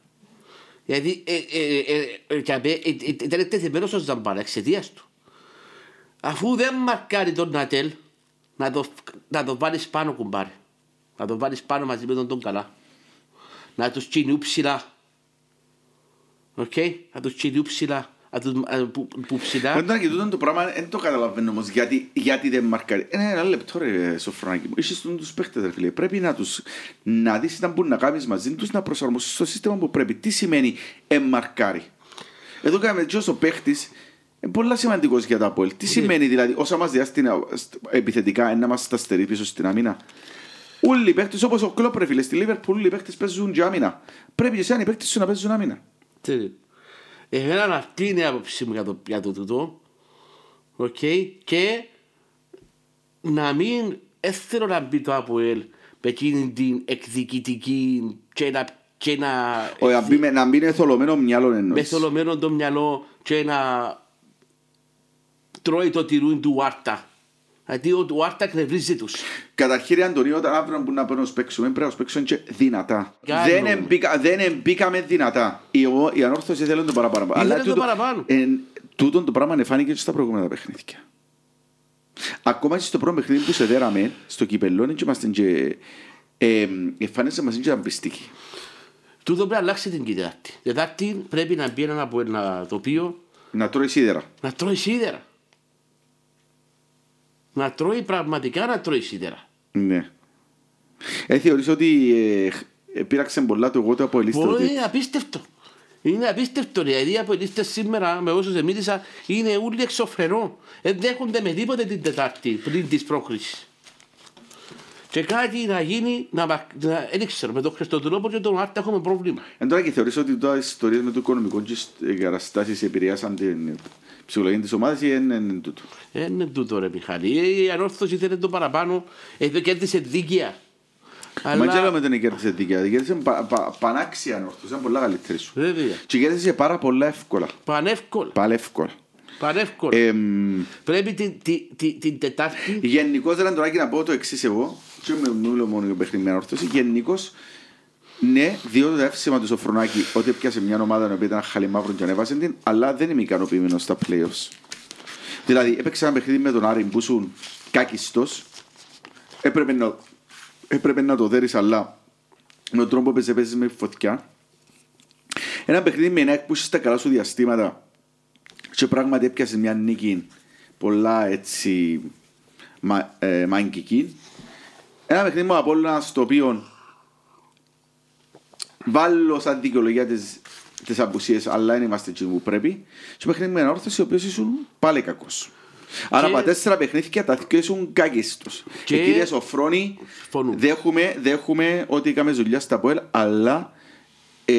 Γιατί ε, ε, ε, ε, και απέ- ε, ε, ήταν εκτεθειμένος ο Ζαμπάρα εξαιτίας του. Αφού δεν μαρκάρει τον Νατέλ, να το, να το βάλεις πάνω κουμπάρι. Να το βάλεις πάνω μαζί με τον τον καλά. Να τους κινιού ψηλά. Οκ, να τους κινιού ψηλά. Να τους, α, που, που ψηλά. Όταν και τούτο το πράγμα δεν το καταλαβαίνω όμως γιατί, γιατί δεν μαρκάρει. Ε, ένα λεπτό ρε Σοφρονάκη μου. Είσαι στον τους παίχτες ρε φίλε. Πρέπει να τους να δεις τι μπορούν να κάνεις μαζί τους να προσαρμοστείς στο σύστημα που πρέπει. Τι σημαίνει εμμαρκάρει. Εδώ κάνουμε και όσο παίχτης είναι πολύ σημαντικός για τα πόλη. Τι σημαίνει δηλαδή, όσα μας διάστην επιθετικά, να μας σταστερεί πίσω στην άμυνα. Όλοι οι παίχτε, όπως ο Κλόπ, ρε φίλε, στη Λίβερπουλ, όλοι οι παίχτε παίζουν και άμυνα. Πρέπει και εσένα οι παίχτε σου να παίζουν άμυνα. Τι. Εμένα αυτή είναι η άποψή μου για το, για το τούτο. Οκ. Και να μην έθελω να μπει το ΑΠΟΕΛ με εκείνη την εκδικητική και να, και να Ο, να μπει με- να μπει είναι θολωμένο μυαλό με εννοείς. θολωμένο το μυαλό και να τρώει το τυρούιν του Βάρτα. Γιατί ο Βάρτα εκνευρίζει τους. Καταρχήν, ρε Αντωνίο, όταν αύριο που να πρέπει να παίξουμε, πρέπει να παίξουμε και δυνατά. Κάνω. Δεν, εμπήκα, δεν εμπήκαμε δυνατά. Η, ο- η ανόρθωση θέλει το παραπάνω. Ήθελε το τούτο- παραπάνω. εν- τούτο το πράγμα εφάνηκε και στα προηγούμενα παιχνίδια. Ακόμα και στο πρώτο παιχνίδι που σε δέραμε, στο κυπελό, και είμαστε και... Ε, εμφάνισε μας και αμπιστική. Τούτο πρέπει να αλλάξει την Τετάρτη. Τετάρτη πρέπει να μπει ένα από ένα τοπίο Να τρώει σίδερα. να τρώει σίδερα. Να τρώει πραγματικά να τρώει σίδερα. Ναι. Ε, θεωρείς ότι ε, ε, πήραξε πολλά το εγώ το από ελίστα. Μπορεί, ότι- είναι απίστευτο. Είναι απίστευτο. Δηλαδή από λίστες σήμερα, με όσους μίλησα, είναι όλοι εξωφρενό. Δεν δέχονται με τίποτε την Τετάρτη πριν της πρόκρισης. Και κάτι να γίνει, να, μα- να, δεν ξέρω, με τον Χριστοδουλόπο και τον Άρτα έχουμε πρόβλημα. Εν τώρα και θεωρείς ότι τώρα οι ιστορίες με το οικονομικό και οι καταστάσεις επηρεάσαν την ψυχολογία της ομάδας ή είναι είναι τούτο; Ε, Είναι τούτο ρε Μιχάλη. Η ανόρθωση θέλει το παραπάνω. Εδώ κέρδισε δίκαια. Μα και λέμε δεν κέρδισε δίκαια. Κέρδισε πα, πα, πανάξια ανόρθωση, ήταν πολλά καλύτερη σου. Βέβαια. Και κέρδισε πάρα πολλά εύκολα. Πανεύκολα. Πάλι εύκολα. Πανεύκολα. Ε, μ, Πρέπει την, την, την, την Τετάρτη Γενικώς δεν τώρα και να πω το εξής εγώ, και με μιλώ μόνο για παιχνίδι με ανόρθωση, γενικώς ναι, διότι το εύσημα του Σοφρονάκη ότι έπιασε μια ομάδα η οποία ήταν χαλιμαύρο και ανέβασε την, αλλά δεν είμαι ικανοποιημένος στα playoffs. Δηλαδή, έπαιξε ένα παιχνίδι με τον Άρη που ήσουν κάκιστος, έπρεπε να, έπρεπε να το δέρεις, αλλά με τον τρόπο που παίζεις, παίζεις με φωτιά. Ένα παιχνίδι με ένα που είσαι στα καλά σου διαστήματα και πράγματι έπιασε μια νίκη πολλά έτσι μα, ε, μαγκική. Ένα παιχνίδι μου από όλα στο οποίο βάλω σαν δικαιολογία τις, τις απουσίες αλλά δεν είμαστε εκεί που πρέπει και παιχνίδι με ένα όρθωση ο οποίος ήσουν πάλι κακός. Άρα Και- από τέσσερα παιχνίδια τα δύο ήσουν κακίστος. Και- Και... Κύριε Σοφρόνη, Φωνούν. δέχουμε, δέχουμε ότι είχαμε δουλειά στα ΠΟΕΛ, αλλά ε,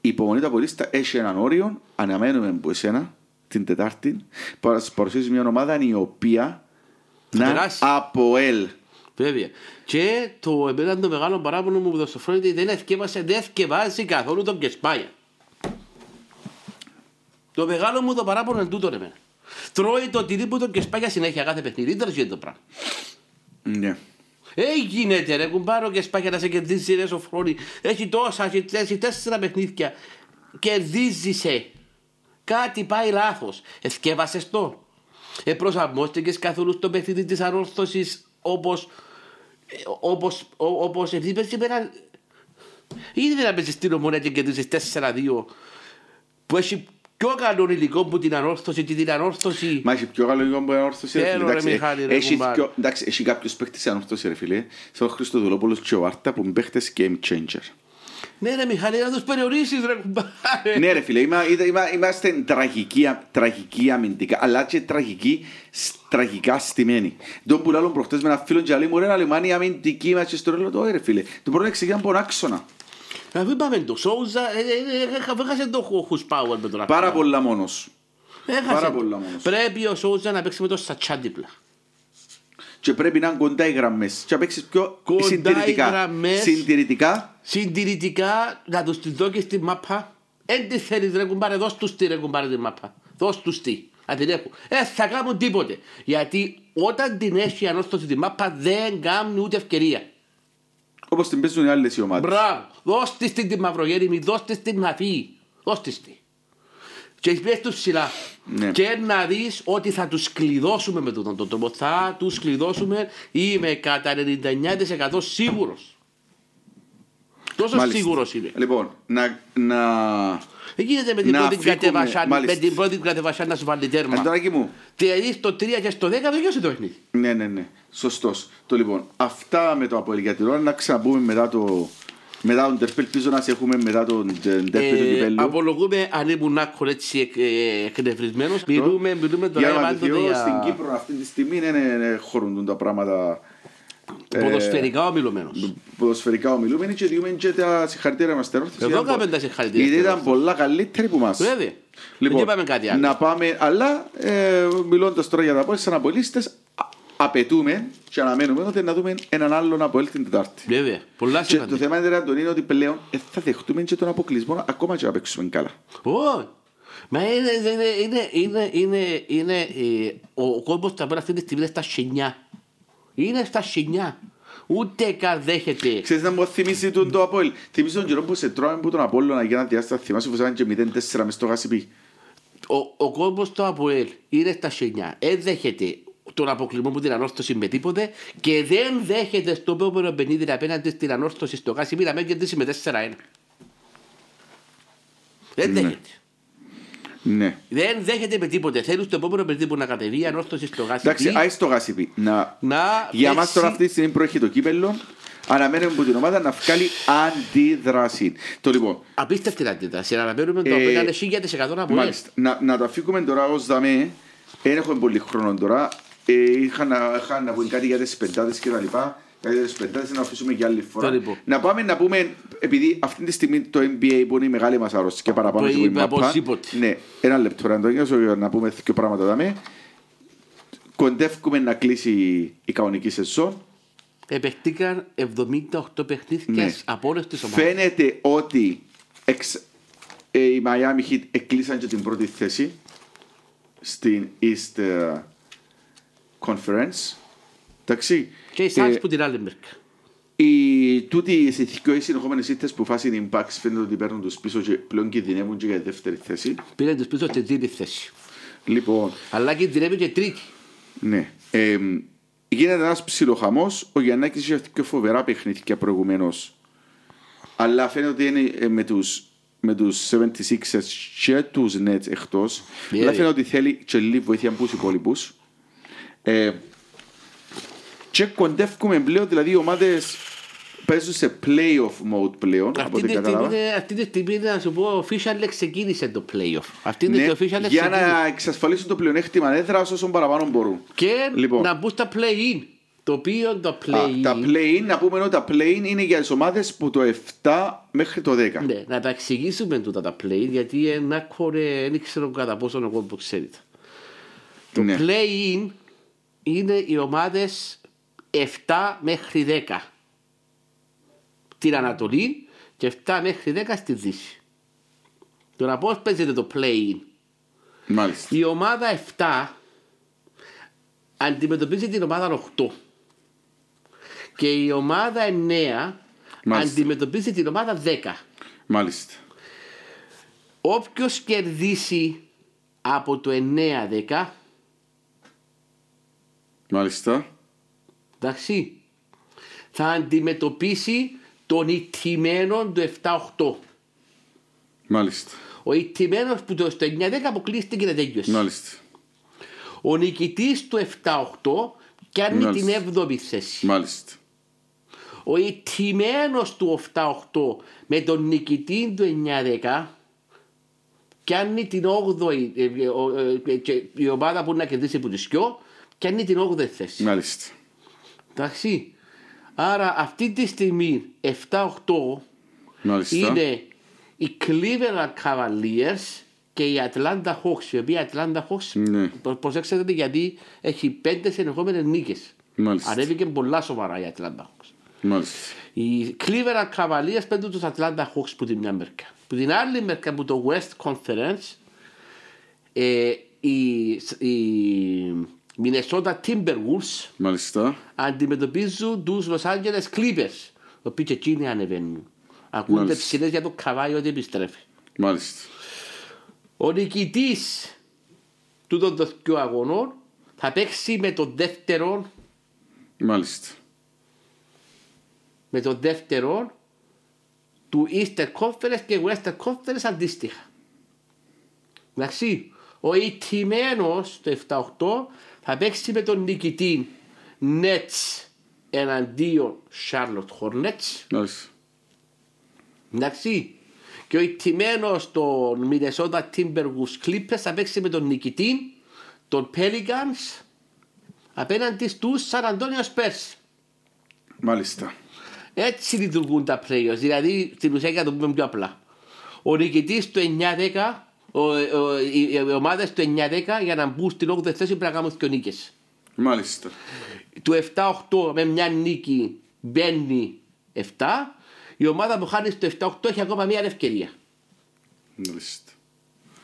η υπομονή του απολύστα έχει έναν όριο, αναμένουμε από εσένα την Τετάρτη, που να σας παρουσιάσει μια ομάδα η οποία να περάσει. Από ελ. Βέβαια. Και το εμένα το μεγάλο παράπονο μου που το σοφρόνι ότι δεν ευκέβασε, δεν ευκεβάζει καθόλου τον Κεσπάγια. Το μεγάλο μου το παράπονο είναι τούτο ρε μένα. Τρώει το τυρί που τον Κεσπάγια συνέχεια κάθε παιχνίδι. Δεν γίνεται το πράγμα. Ναι. Ε, γίνεται ρε κουμπάρο και σπάγια να σε κερδίσει ρε σοφρόνι. Έχει τόσα, έχει, έχει τέσσερα παιχνίδια. Κερδίζεσαι. Κάτι πάει λάθος. Εθκεύασες το. Ε, προσαρμόστηκες καθόλου στο παιχνίδι της ανόρθωσης όπως ε, όπως, ό- όπως επειδή είπες σήμερα ήδη να παίζεις την ομονία και κερδίζεις 4-2 που έχει πιο καλό υλικό που την ανόρθωση και την ανόρθωση Μα έχει πιο καλό λίγο από ένα όρθωση. ρε Θέλω, φίλε. ρε, Εντάξει, Μιχάλη, ρε, έχεις κουμπάρε. πιο- Εντάξει, έχει κάποιος παίχτης σε ανόρθωση ρε φίλε, σαν ο Χριστοδουλόπουλος και ο Άρτα που είναι παίχτες game changer. Ναι ρε Μιχάλη να τους περιορίσεις ρε κουμπάρε Ναι ρε φίλε, είμα- είμα- είμα- είμαστε τραγικοί, τραγικοί αμυντικά, αλλά και τραγικοί, σ- τραγικά στημένοι. Τον που λάλλον προχτές με ένα φίλο και λέει μου ρε Αλεμάνη αμυντική μας και στο ρέλο το ρε φίλε. Το πρώτο εξηγεί από τον άξονα. Να μην πάμε το Σόουζα, ε, ε, ε, έχασε το Χουσπάουερ με τον Αρσενάλ. Πάρα πολλά μόνος. Έχασε πάρα το. πολλά μόνος. Πρέπει ο Σόουζα να παίξει με το Σατσά δίπλα. Και πρέπει να είναι κοντά οι γραμμές. Και να παίξεις πιο Κοντά οι συντηρητικά. γραμμές. Συντηρητικά. Συντηρητικά να τους τη δω και στη μάπα. Εν τι θέλεις ρε κουμπάρε, δώσ' τους τι ρε κουμπάρε τη μάπα. Δώσ' τους τι. Αν την έχουν. Ε, θα κάνουν τίποτε. Γιατί όταν την έχει η ανόρθωση τη μάπα δεν κάνει ούτε ευκαιρία. Όπως την παίζουν οι άλλες οι ομάδες. Μπράβο. Δώσ' της την τη μαυρογέριμη, δώσ' της την να φύγει. Δώσ' της τη. Και πες τους ψηλά. Ναι. Και να δεις ότι θα τους κλειδώσουμε με τον τον τρόπο. Θα τους κλειδώσουμε. Είμαι κατά 99% σίγουρος. Τόσο Μάλιστα. σίγουρος είμαι. Λοιπόν, να, να... Δεν γίνεται με την, Να πρώτη φύγουμε, κατεβασιά, με μάλιστα. την πρώτη κατεβασιά να σου βάλει τέρμα. Αντώνακη μου, Δηλαδή στο 3 και στο 10 τελειώσει το παιχνίδι. ναι, ναι, ναι, σωστός. Το λοιπόν, αυτά με το Αποέλ για την ώρα, να ξαναπούμε μετά το... Μετά τον τερπ, ελπίζω να σε έχουμε μετά τον τερπ του Ε, κυπέλλου. απολογούμε αν ήμουν άκολ έτσι εκ- ε, εκνευρισμένος. Μιλούμε, μιλούμε Για τώρα να πάντοτε μαθηθεί στην για Κύπρο αυτή τη στιγμή δεν είναι- χωρούν τα πράγματα ε, ποδοσφαιρικά ομιλωμένος. ποδοσφαιρικά ομιλούμενοι και διούμε και τα συγχαρητήρια μας τερόρθωση. Εδώ Ήταν κάμε πο- τα συγχαρητήρια Γιατί στην ήταν πολλά καλύτεροι που μας. Βέβαια. Λοιπόν, Δεν είπαμε κάτι άλλο. να πάμε, αλλά ε, μιλώντας τώρα για τα πόλεις, σαν απολύστες, α- απαιτούμε και αναμένουμε ότι να δούμε έναν άλλον από την Τετάρτη. Βέβαια. Πολλά Και το σημαντικά. θέμα είναι, Αντωνή, είναι ότι πλέον ε, θα δεχτούμε και τον αποκλεισμό ακόμα και να παίξουμε καλά. Ω, Μα είναι, είναι, είναι, είναι, είναι, είναι ε, ο, ο κόσμος τα πέρα αυτή τη στιγμή είναι στα σινιά. Είναι στα σινιά. Ούτε καν δέχεται. Ξέρεις να μου θυμίσει τον το Απόελ. Θυμίζει τον καιρό που σε τρώμε που τον Απόλλωνα για ένα διάστημα. Θυμάσαι που ήταν και 0-4 μες στο Γασιπί. Ο, ο κόσμος του ΑΠΟΕΛ είναι στα σινιά. Δεν δέχεται τον αποκλεισμό που την ανόρθωση με τίποτε και δεν δέχεται στο επόμενο παιχνίδι απέναντι στην ανόρθωση στο Κάσιμι να μην κερδίσει με 4-1. Δεν Ναι. δέχεται. Ναι. Δεν δέχεται με τίποτε. Θέλουν στο επόμενο παιδί που να κατεβεί η ανόρθωση στο γάσι. Εντάξει, άι στο Γασιπί. Να... Να Για μας παίξει- τώρα αυτή τη στιγμή προέχει το κύπελλο. Αναμένουμε από την ομάδα να βγάλει αντίδραση. Το λοιπόν, Απίστευτη αντίδραση. Αναμένουμε το Ε, οποίο είναι 1000% από Μάλιστα. Να, να τα φύγουμε τώρα ως δαμέ. Δεν έχουμε πολύ χρόνο τώρα. Ε, είχα, να, είχα να πω κάτι για τις πεντάδες και τα λοιπά. Για τις πεντάδες να αφήσουμε για άλλη φορά. Το λοιπόν. Να πάμε να πούμε, επειδή αυτή τη στιγμή το NBA που είναι η μεγάλη μας αρρώστια και παραπάνω Το από την είπε μαπά. οπωσδήποτε. Ναι, ένα λεπτό να το νιώσω για να πούμε δύο πράγματα δαμέ. Κοντεύουμε να κλείσει η κανονική σεζόν. Επεχτήκαν 78 παιχνίδια Ναι. από όλες τις ομάδες. Φαίνεται ότι εξ, ε, οι Miami Heat εκλείσαν και την πρώτη θέση στην East ε, Conference. Εντάξει. Και οι Ε, Suns που την άλλη μερικά. οι τούτοι οι δύο συνεχόμενες ήττες που φάσει την Bucks φαίνεται ότι παίρνουν τους πίσω και πλέον κινδυνεύουν και για τη δεύτερη θέση. Πήραν τους πίσω στην τρίτη θέση. Λοιπόν, Αλλά κινδυνεύει και τρίτη. ναι. Ε, γίνεται ένας ψιλοχαμός. Ο Γιαννάκης είχε πιο φοβερά παιχνίδια προηγουμένως. Αλλά φαίνεται ότι είναι ε, με τους, με τους 76ers και τους Nets εκτός. Yeah. Αλλά φαίνεται ότι θέλει και λίγη βοήθεια από τους υπόλοιπους. Ε, και κοντεύουμε πλέον, δηλαδή οι ομάδες παίζουν σε playoff mode πλέον, από Αυτή ό,τι τη, στιγμή, κατάλαβα. είναι- αυτή τη στιγμή να σου πω official ξεκίνησε το playoff. Αυτή είναι Ναι, το official για ξεκίνησε. να εξασφαλίσουν το πλεονέκτημα έδρας όσο παραπάνω μπορούν. Και Λοιπόν. να μπουν στα play-in. Το οποίο το Α, play-in. τα play-in, να πούμε ότι τα play-in είναι για τις ομάδες που το 7 μέχρι το 10. Ναι, να τα εξηγήσουμε τούτα τα play γιατί ένα κόρε δεν ξέρω κατά πόσο ο κόσμο ξέρει. Το Ναι. play-in είναι οι ομάδες 7 μέχρι 10 την Ανατολή και 7 μέχρι 10 στη Δύση. Τώρα πώς παίζεται το play-in. Μάλιστα. Η ομάδα 7 αντιμετωπίζει την ομάδα 8 και η ομάδα 9 Μάλιστα. αντιμετωπίζει την ομάδα 10. Μάλιστα. Όποιος κερδίσει από το 9-10, Μάλιστα. εντάξει, θα αντιμετωπίσει τον ηττημένο του 7-8. Μάλιστα. Ο ηττημένος που το στο 9-10 αποκλείστηκε και τέλειωσε. Μάλιστα. Ο νικητής του 7-8 κάνει την Μάλιστα. 7η θέση. Μάλιστα. Ο ηττημένος του 8-8 με τον νικητή του 9-10 κάνει την 8η ε, ε, ο- ε, και η ομάδα που να κερδίσει από τις δυο κάνει την 8η θέση. Μάλιστα. Εντάξει. Άρα αυτή τη στιγμή 7-8 Μάλιστα. είναι οι Cleveland Cavaliers και οι Atlanta Hawks. Οι οποίοι Atlanta Hawks Ναι. προ- προσέξτε γιατί έχει πέντε συνεχόμενες νίκες. Μάλιστα. Ανέβηκε πολλά σοβαρά η Atlanta Hawks. Μάλιστα. Οι Cleveland Cavaliers παίρνουν τους Atlanta Hawks που την μια μερικά. Που την άλλη μερικά που το West Conference ε, οι, οι Minnesota Timberwolves Μάλιστα. αντιμετωπίζουν τους Los Angeles Clippers. Το οποίο και εκείνοι ανεβαίνουν. Ακούνται Μάλιστα. ψηλές για το καβάι ότι επιστρέφει. Μάλιστα. Ο νικητής του των δύο αγωνών θα παίξει με τον δεύτερο, Μάλιστα. με τον δεύτερο του Eastern Conference και Western Conference αντίστοιχα. Εντάξει, ο ηττημένος το 7-8 θα παίξει με τον νικητή Nets εναντίον Charlotte Hornets. Μάλιστα. Εντάξει. Και ο ηττημένος των Minnesota Timberwolves Clippers θα παίξει με τον νικητή των Pelicans απέναντι στους San Antonio Spurs. Μάλιστα. Έτσι λειτουργούν τα players. Δηλαδή, στην ουσία για να το πούμε πιο απλά. Ο νικητής του 9-10, ο, ο, οι, οι ομάδες του 9-10 για να μπουν στην 8η θέση πρέπει να κάνουν δύο νίκες. Μάλιστα. Του 7-8 με μια νίκη μπαίνει 7. Η ομάδα που χάνεις στο 7-8 έχει ακόμα μια ευκαιρία. Μάλιστα.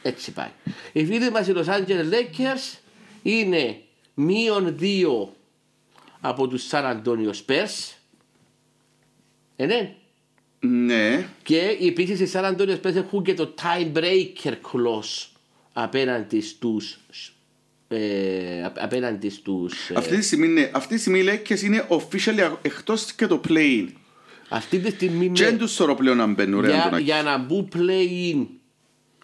Έτσι πάει. Οι φίλοι μας οι Los Angeles Lakers είναι μείον 2 από τους San Antonio Spurs. Ε, ναι. Ναι. Και επίση οι San Antonio Spurs έχουν και το time breaker clause απέναντι στους. Ε, απ- απέναντι στους, ε, Αυτή τη στιγμή, ναι. Αυτή τη στιγμή οι Lakers είναι officially εκτός και το play-in. αυτή τη στιγμή ναι, Και δεν τους θεωρώ πλέον να μπαίνουν, ρε για, Αντωνάκης. για να μπουν play-in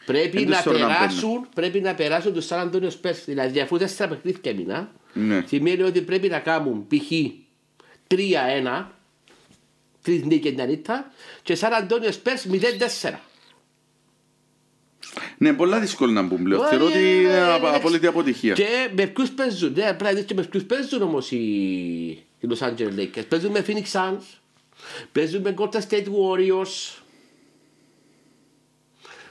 πρέπει Δεν να, τους θεωρώ να περάσουν, πρέπει να περάσουν τους San Antonio Spurs. Δηλαδή αφού τέσσερα παιχνίδια μήνα, Ναι. σημαίνει ότι πρέπει να κάνουν π.χ. 3-1, τρεις νίκες μια νύχτα και San Antonio Spurs 0-4. Ναι, πολλά δύσκολο να μπουν πλέον. Ωραία, Θεωρώ ότι είναι ωραία, απα- εντάξει. απόλυτη αποτυχία. Και με ποιους παίζουν, ναι, πρέπει να δεις και με ποιους παίζουν όμως οι, οι Los Angeles Lakers. Παίζουν με Phoenix Suns, παίζουν με Golden State Warriors,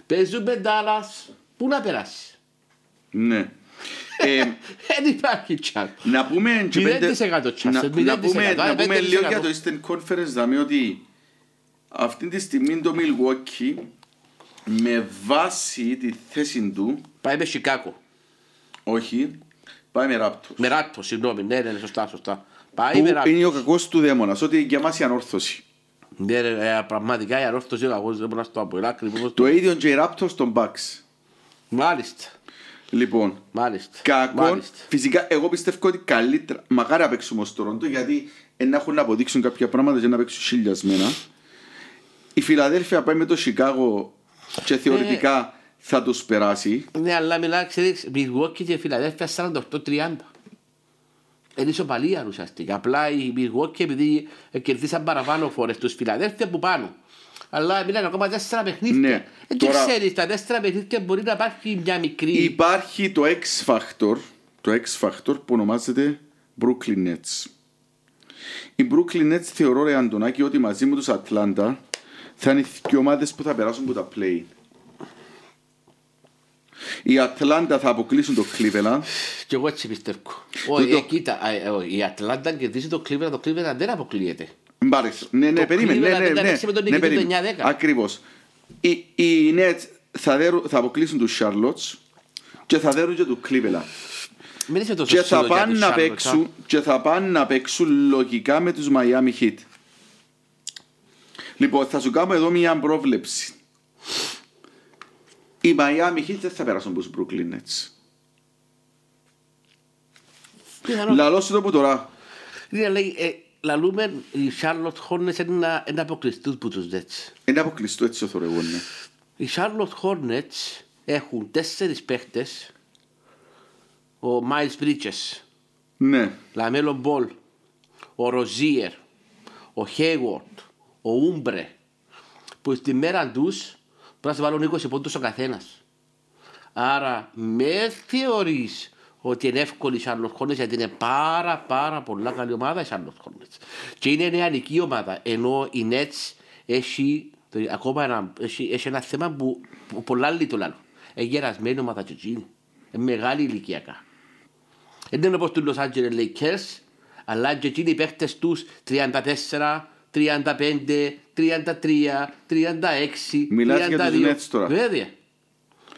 παίζουν με Dallas. Πού να περάσει. Ναι. Ε, Δεν υπάρχει chance. να πούμε και 0% πέντε- chance, να- 0%, να πούμε- άρα να πούμε 5%. λίγο για το Eastern Conference δάμε ότι αυτή τη στιγμή το Milwaukee με βάση τη θέση του Πάει με Chicago. όχι πάει με Raptors Με Ράτο, συγγνώμη. Ναι, ναι, ναι, σωστά, σωστά. Πάει με που Ράτο. είναι ο κακός του δαίμονας ότι για μας η ανόρθωση Ναι, ρε, ε, πραγματικά η ανόρθωση είναι αγώνα, δεν μπορώ να στο απολύω. Ακριβώς το ίδιο και οι Raptors των Bucks Μάλιστα. Λοιπόν Μάλιστα. Κακό. Μάλιστα. Φυσικά, εγώ πιστεύω ότι καλύτερα. Μακάρι να παίξουμε ως Τωρόντο γιατί ε, να έχουν να αποδείξουν κάποια πράγματα και να παίξουν χιλιασμένα. Η Φιλαδέλφια πάει με το Σικάγο και θεωρητικά θα τους περάσει. Ναι, αλλά μιλά, ξέρεις, Milwaukee και Φιλαδέλφια 48-30. Είναι ισοπαλία ουσιαστικά. Απλά οι Milwaukee επειδή κερδίσαν παραπάνω φορές τους Φιλαδέλφια που πάνω. Αλλά μιλάνε ακόμα τέσσερα παιχνίδια. Ναι. Ε, Και Τώρα- ξέρεις, τα τέσσερα παιχνίδια μπορεί να υπάρχει μια μικρή... Υπάρχει το X Factor, το X Factor που ονομάζεται Brooklyn Nets. Οι Brooklyn Nets θεωρώ ρε Αντωνάκη ότι μαζί με τους Ατλάντα θα είναι οι δύο ομάδες που θα περάσουν από τα play. Οι Ατλάντα θα αποκλείσουν το Cleveland. Και εγώ έτσι πιστεύω. Όχι, Τούτο- ε, κοίτα, ε, ε, η Ατλάντα κερδίσει το Cleveland, το Cleveland δεν αποκλείεται. Μ' άρεσε. Ναι, ναι, Το περίμενε. Ναι, Cleveland ναι, ήταν ναι, έξι με τον ναι, νικητή του περίμενε. 9-10. Ακριβώς. Οι, οι Nets θα, δέρουν, θα αποκλείσουν τους Charlottes και θα δέρουν και τους Cleveland. Μην είσαι τόσο Και θα σίγουρος για πάνε τους να Charlotte, παίξουν, και θα πάνε να παίξουν λογικά με τους Miami Heat. Λοιπόν, θα σου κάνω εδώ μια πρόβλεψη. Οι Miami Heat δεν θα περάσουν από τους Brooklyn Nets. α. Πιθανόν. Λαλώ σου το που τώρα. Ναι, λέει, ε, λαλούμε οι Charlotte Hornets είναι να, να αποκλειστούν από τους Nets. Είναι αποκλειστό έτσι το θεωρώ εγώ, ναι. Οι Charlotte Hornets έχουν τέσσερις παίχτες. Ο Miles Bridges, Ναι. LaMelo Ball, ο Rozier, ο Hayward, ο Oubre, που στη μέρα τους πρέπει να σε βάλουν 20 πόντους ο καθένας. Άρα με θεωρείς ότι είναι εύκολη η Charlotte Hornets γιατί είναι πάρα πάρα πολλά καλή ομάδα η Charlotte Hornets. Και είναι νεανική ομάδα ενώ η Nets έχει το- ακόμα ένα, έχει, έχει ένα θέμα που, που πολλά άλλοι το λένε. Είναι γερασμένη ομάδα και εκείνη. Είναι μεγάλη ηλικιακά. Δεν είναι όπως τους Los Angeles Lakers, αλλά και εκείνοι οι παίχτες τους 34, 35, 33, 36, Μιλάς για τους 32. Nets τώρα. Βέβαια.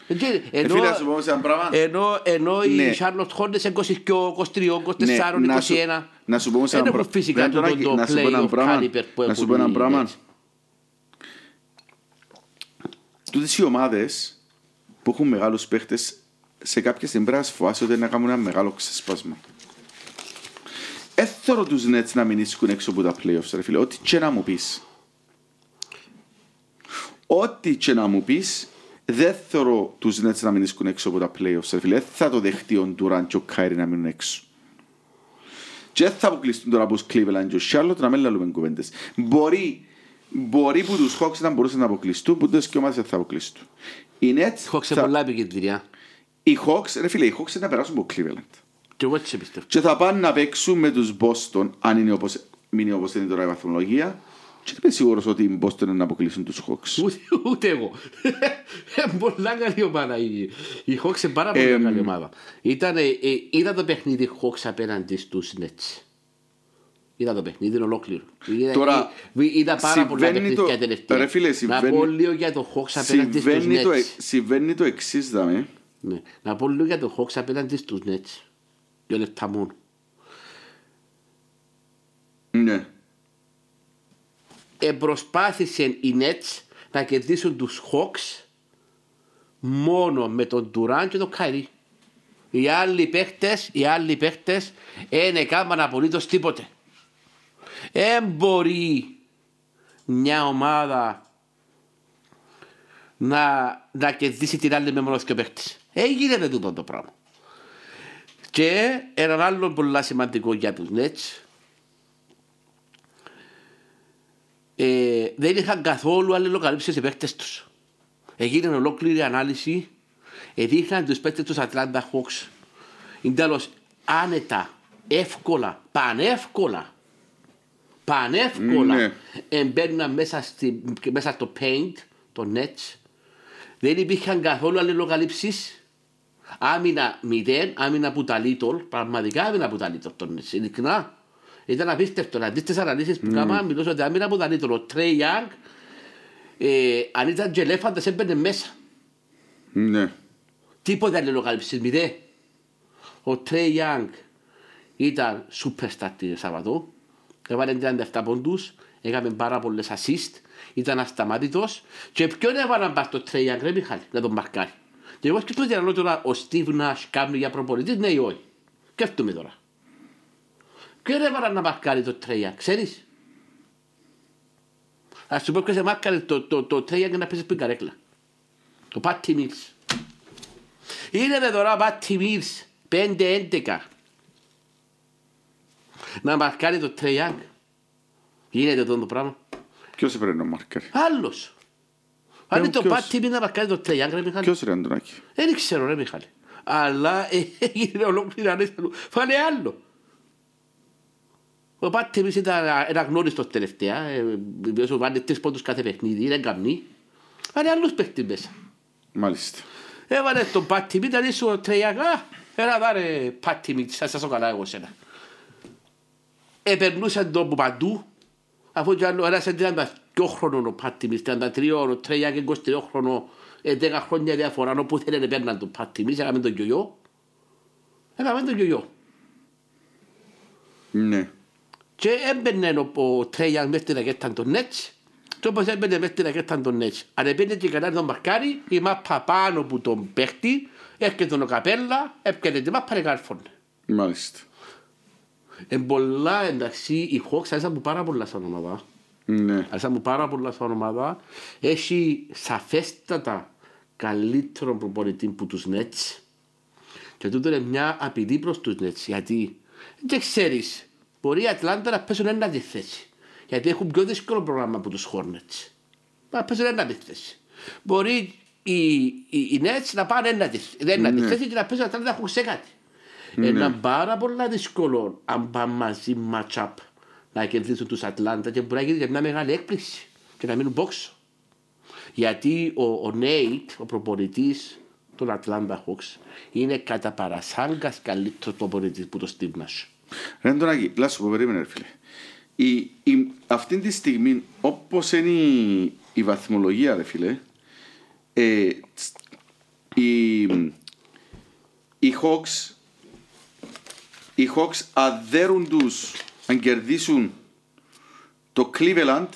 Και- Ε, Ενώ, φίλε, να σου πω όμως ένα πράγμα. ενώ, ενώ η Ναι. Charlotte Hornets είναι 22, 23, 24, Ναι, να σου- 21. Να σου πω όμως Δεν ένα έχουν πράγμα. φυσικά Ρε, το, το, Αντωνάκη, το να σου πω ένα play of πράγμα. caliber που Να σου έχουν πω ένα οι πράγμα. Nets. Τούτες οι ομάδες που έχουν μεγάλους παίχτες σε κάποια στιγμή πρέπει να σφοβάσαι ότι να κάνουν ένα μεγάλο ξεσπάσμα. Έθωρο τους Nets να μην ίσκουν έξω από τα playoffs, ρε φίλε. Ό,τι και να μου πεις. Ό,τι και να μου πεις, δεν θεωρώ τους Nets να μην ίσκουν έξω από τα playoffs, ρε φίλε. Δεν θα το δεχτεί ο Durant και ο Kyrie να μείνουν έξω. Και δεν θα αποκλειστούν τώρα από τους Cleveland και ο Charlotte να μην λαλούμε κουβέντες. Μπορεί, μπορεί που τους Hawks να μπορούσαν να αποκλειστούν, που τις και ομάδες δεν θα αποκλειστούν. Οι Nets, Έχω θα- πολλά επικεντριά. οι Hawks, ρε φίλε, οι Hawks να περάσουν από Cleveland. Και εγώ έτσι πιστεύω. Και θα πάνε να παίξουν με τους Boston, αν είναι όπως, μείνει όπως είναι τώρα η βαθμολογία. Και δεν είμαι σίγουρος ότι οι Boston είναι να αποκλείσουν τους Hawks. Ούτε, ούτε εγώ. Ε, Πολλά καλή ομάδα η, η Hawks είναι πάρα πολύ Εμ. καλή ομάδα. Ήταν, ε, ε, είδα το παιχνίδι Hawks απέναντι στους Nets. Είδα το παιχνίδι ολόκληρο. Είδα, Τώρα, ε, είδα πάρα πολλά συμβαίνει το- παιχνίδια τελευταία. ρε φίλε, Να συμβαίνει- πω λίγο για το Hawks απέναντι στους Συμβαίνει το, Nets. ε- συμβαίνει το εξής δάμε. Ναι. Να πω λίγο για το Hawks απέναντι στους Nets. Δύο λεπτά μόνο. Ναι. Εμπροσπάθησε οι Nets να κερδίσουν τους Hawks μόνο με τον Durant και τον Kyrie. Οι άλλοι παίχτες, οι άλλοι παίχτες δεν έκαναν απολύτως τίποτε. Δεν μπορεί μια ομάδα να, να κερδίσει την άλλη με μόνος δύο παίχτες. Δεν γίνεται τούτο το πράγμα. Και έναν άλλο πολύ σημαντικό για τους Nets ε, δεν είχαν καθόλου αλληλοκαλύψει σε παίχτες τους. Έγινε ολόκληρη ανάλυση, έδειχναν τους παίχτες τους Atlanta Hawks. Είναι τέλος άνετα, εύκολα, πανεύκολα, πανεύκολα Ναι. εμπαίναν μέσα, στη, μέσα στο paint, το nets. Δεν υπήρχαν καθόλου αλληλοκαλύψεις. Άμυνα μηδέν, άμυνα που τα Little, πραγματικά άμυνα που τα Little τον Nets, ειλικρινά. Ήταν απίστευτο. Να δεις τις αναλύσεις που κάναμε, μιλούσα ότι άμυνα που τα Little, ο Trey Young, ε, αν ήταν και ελέφαντας έμπαινε μέσα. Ναι. Τίποτε αλληλοκαλύψεις, μηδέν. Ο Trey Young ήταν superstar τη Σαββατό. Έβαλε 37 πόντους, έκαμε πάρα πολλές assist, ήταν ασταμάτητος και ποιον έβαλαν πάνω στο Trey Young, ρε Μιχάλη, να τον μαρκάρει. Και εγώ σκέφτομαι για να λέω τώρα, ο Steve Nash κάνει για προπονητής, ναι ή όχι. Σκέφτομαι τώρα. Ποιον έβαλαν να μαρκάρει το Trey Young, ξέρεις; Ας σου πω ποιος εμάρκαρε το, το, το Trey Young να παίζεις στην καρέκλα. Το Patty Mills. Είναι τώρα ο Patty Mills, 5-11. Να μαρκάρει το Trey Young. Γίνεται αυτό το πράγμα. Ποιος έπρεπε να μάρκαρει. Άλλος. Αν είναι το ποιος; Patty Mills να μαρκάρει το Trey Young, ρε Μιχάλη. Ποιος ρε Αντωνάκη. Δεν ξέρω ρε Μιχάλη. Αλλά ε, *laughs* έγινε ολόκληρη ανέστα του. Φάνε άλλο. Ο Πάτη εμείς ήταν αναγνώριστος τελευταία. ε, Όσο βάλει τρεις πόντους κάθε παιχνίδι, είναι καμνή. Φάνε άλλους παίχτες μέσα. Μάλιστα. Έβαλε τον Πάτη Μιτ, ήταν ο Τρειακά. Έλα δάρε Πάτη Μιτ, σας σας καλά εγώ σένα. Επερνούσαν τον από παντού. Αφού και άλλο ένας είναι 32 χρονών ο Πάτη Μιτ, 33 ο Τρειακά και 23 χρονών. Ε, 10 χρόνια διαφορά, όπου θέλουν να παίρναν τον Πάτη Μιτ, έκαμε τον γιογιό. Έκαμε τον γιογιό. Ναι. Και έμπαινε ο, ο Τρέιαν μέσα στην ρακέτα των Νέτς και όπως έμπαινε μέσα στην ρακέτα των Νέτς. Αν έμπαινε και κανένα τον μαρκάρι, η μάπα πάνω που τον παίχτη, έρχεται ο Capela, έπαιρνε τη μάπα και κάρφωνε. Μάλιστα. Εν πολλά εντάξει, οι Hawks άρεσαν μου πάρα πολλά σαν ομάδα. Ναι. Άρεσαν μου πάρα πολλά σαν ομάδα. Έχει σαφέστατα καλύτερο προπονητή που τους Nets. Και τούτο είναι μια απειλή προς τους Nets. Γιατί δεν ξέρεις, μπορεί η Ατλάντα να παίζουν ένα τη θέση. Γιατί έχουν πιο δύσκολο πρόγραμμα από τους Hornets. Να παίζουν ένα τη θέση. Μπορεί οι, οι, οι Nets να πάνε ένα τη, ένα τη Ναι. θέση και να παίζουν Ατλάντα να έχουν σε κάτι. Είναι πάρα πολλά δύσκολο αν πάνε μαζί match-up να κερδίσουν τους Ατλάντα και μπορεί να γίνει και μια μεγάλη έκπληξη και να μείνουν πόξο. Γιατί ο, ο Νέιτ, ο προπονητής των Ατλάντα Hawks, είναι κατά παρασάγκας καλύτερος προπονητής που το Steve Nash. Ρε Αντωνάκη, λάσου πω, περίμενε ρε φίλε. Η, η, αυτή τη στιγμή, όπως είναι η, η βαθμολογία ρε φίλε, ε, τς- οι, οι Hawks οι Hawks αδέρουν τους αν κερδίσουν το Cleveland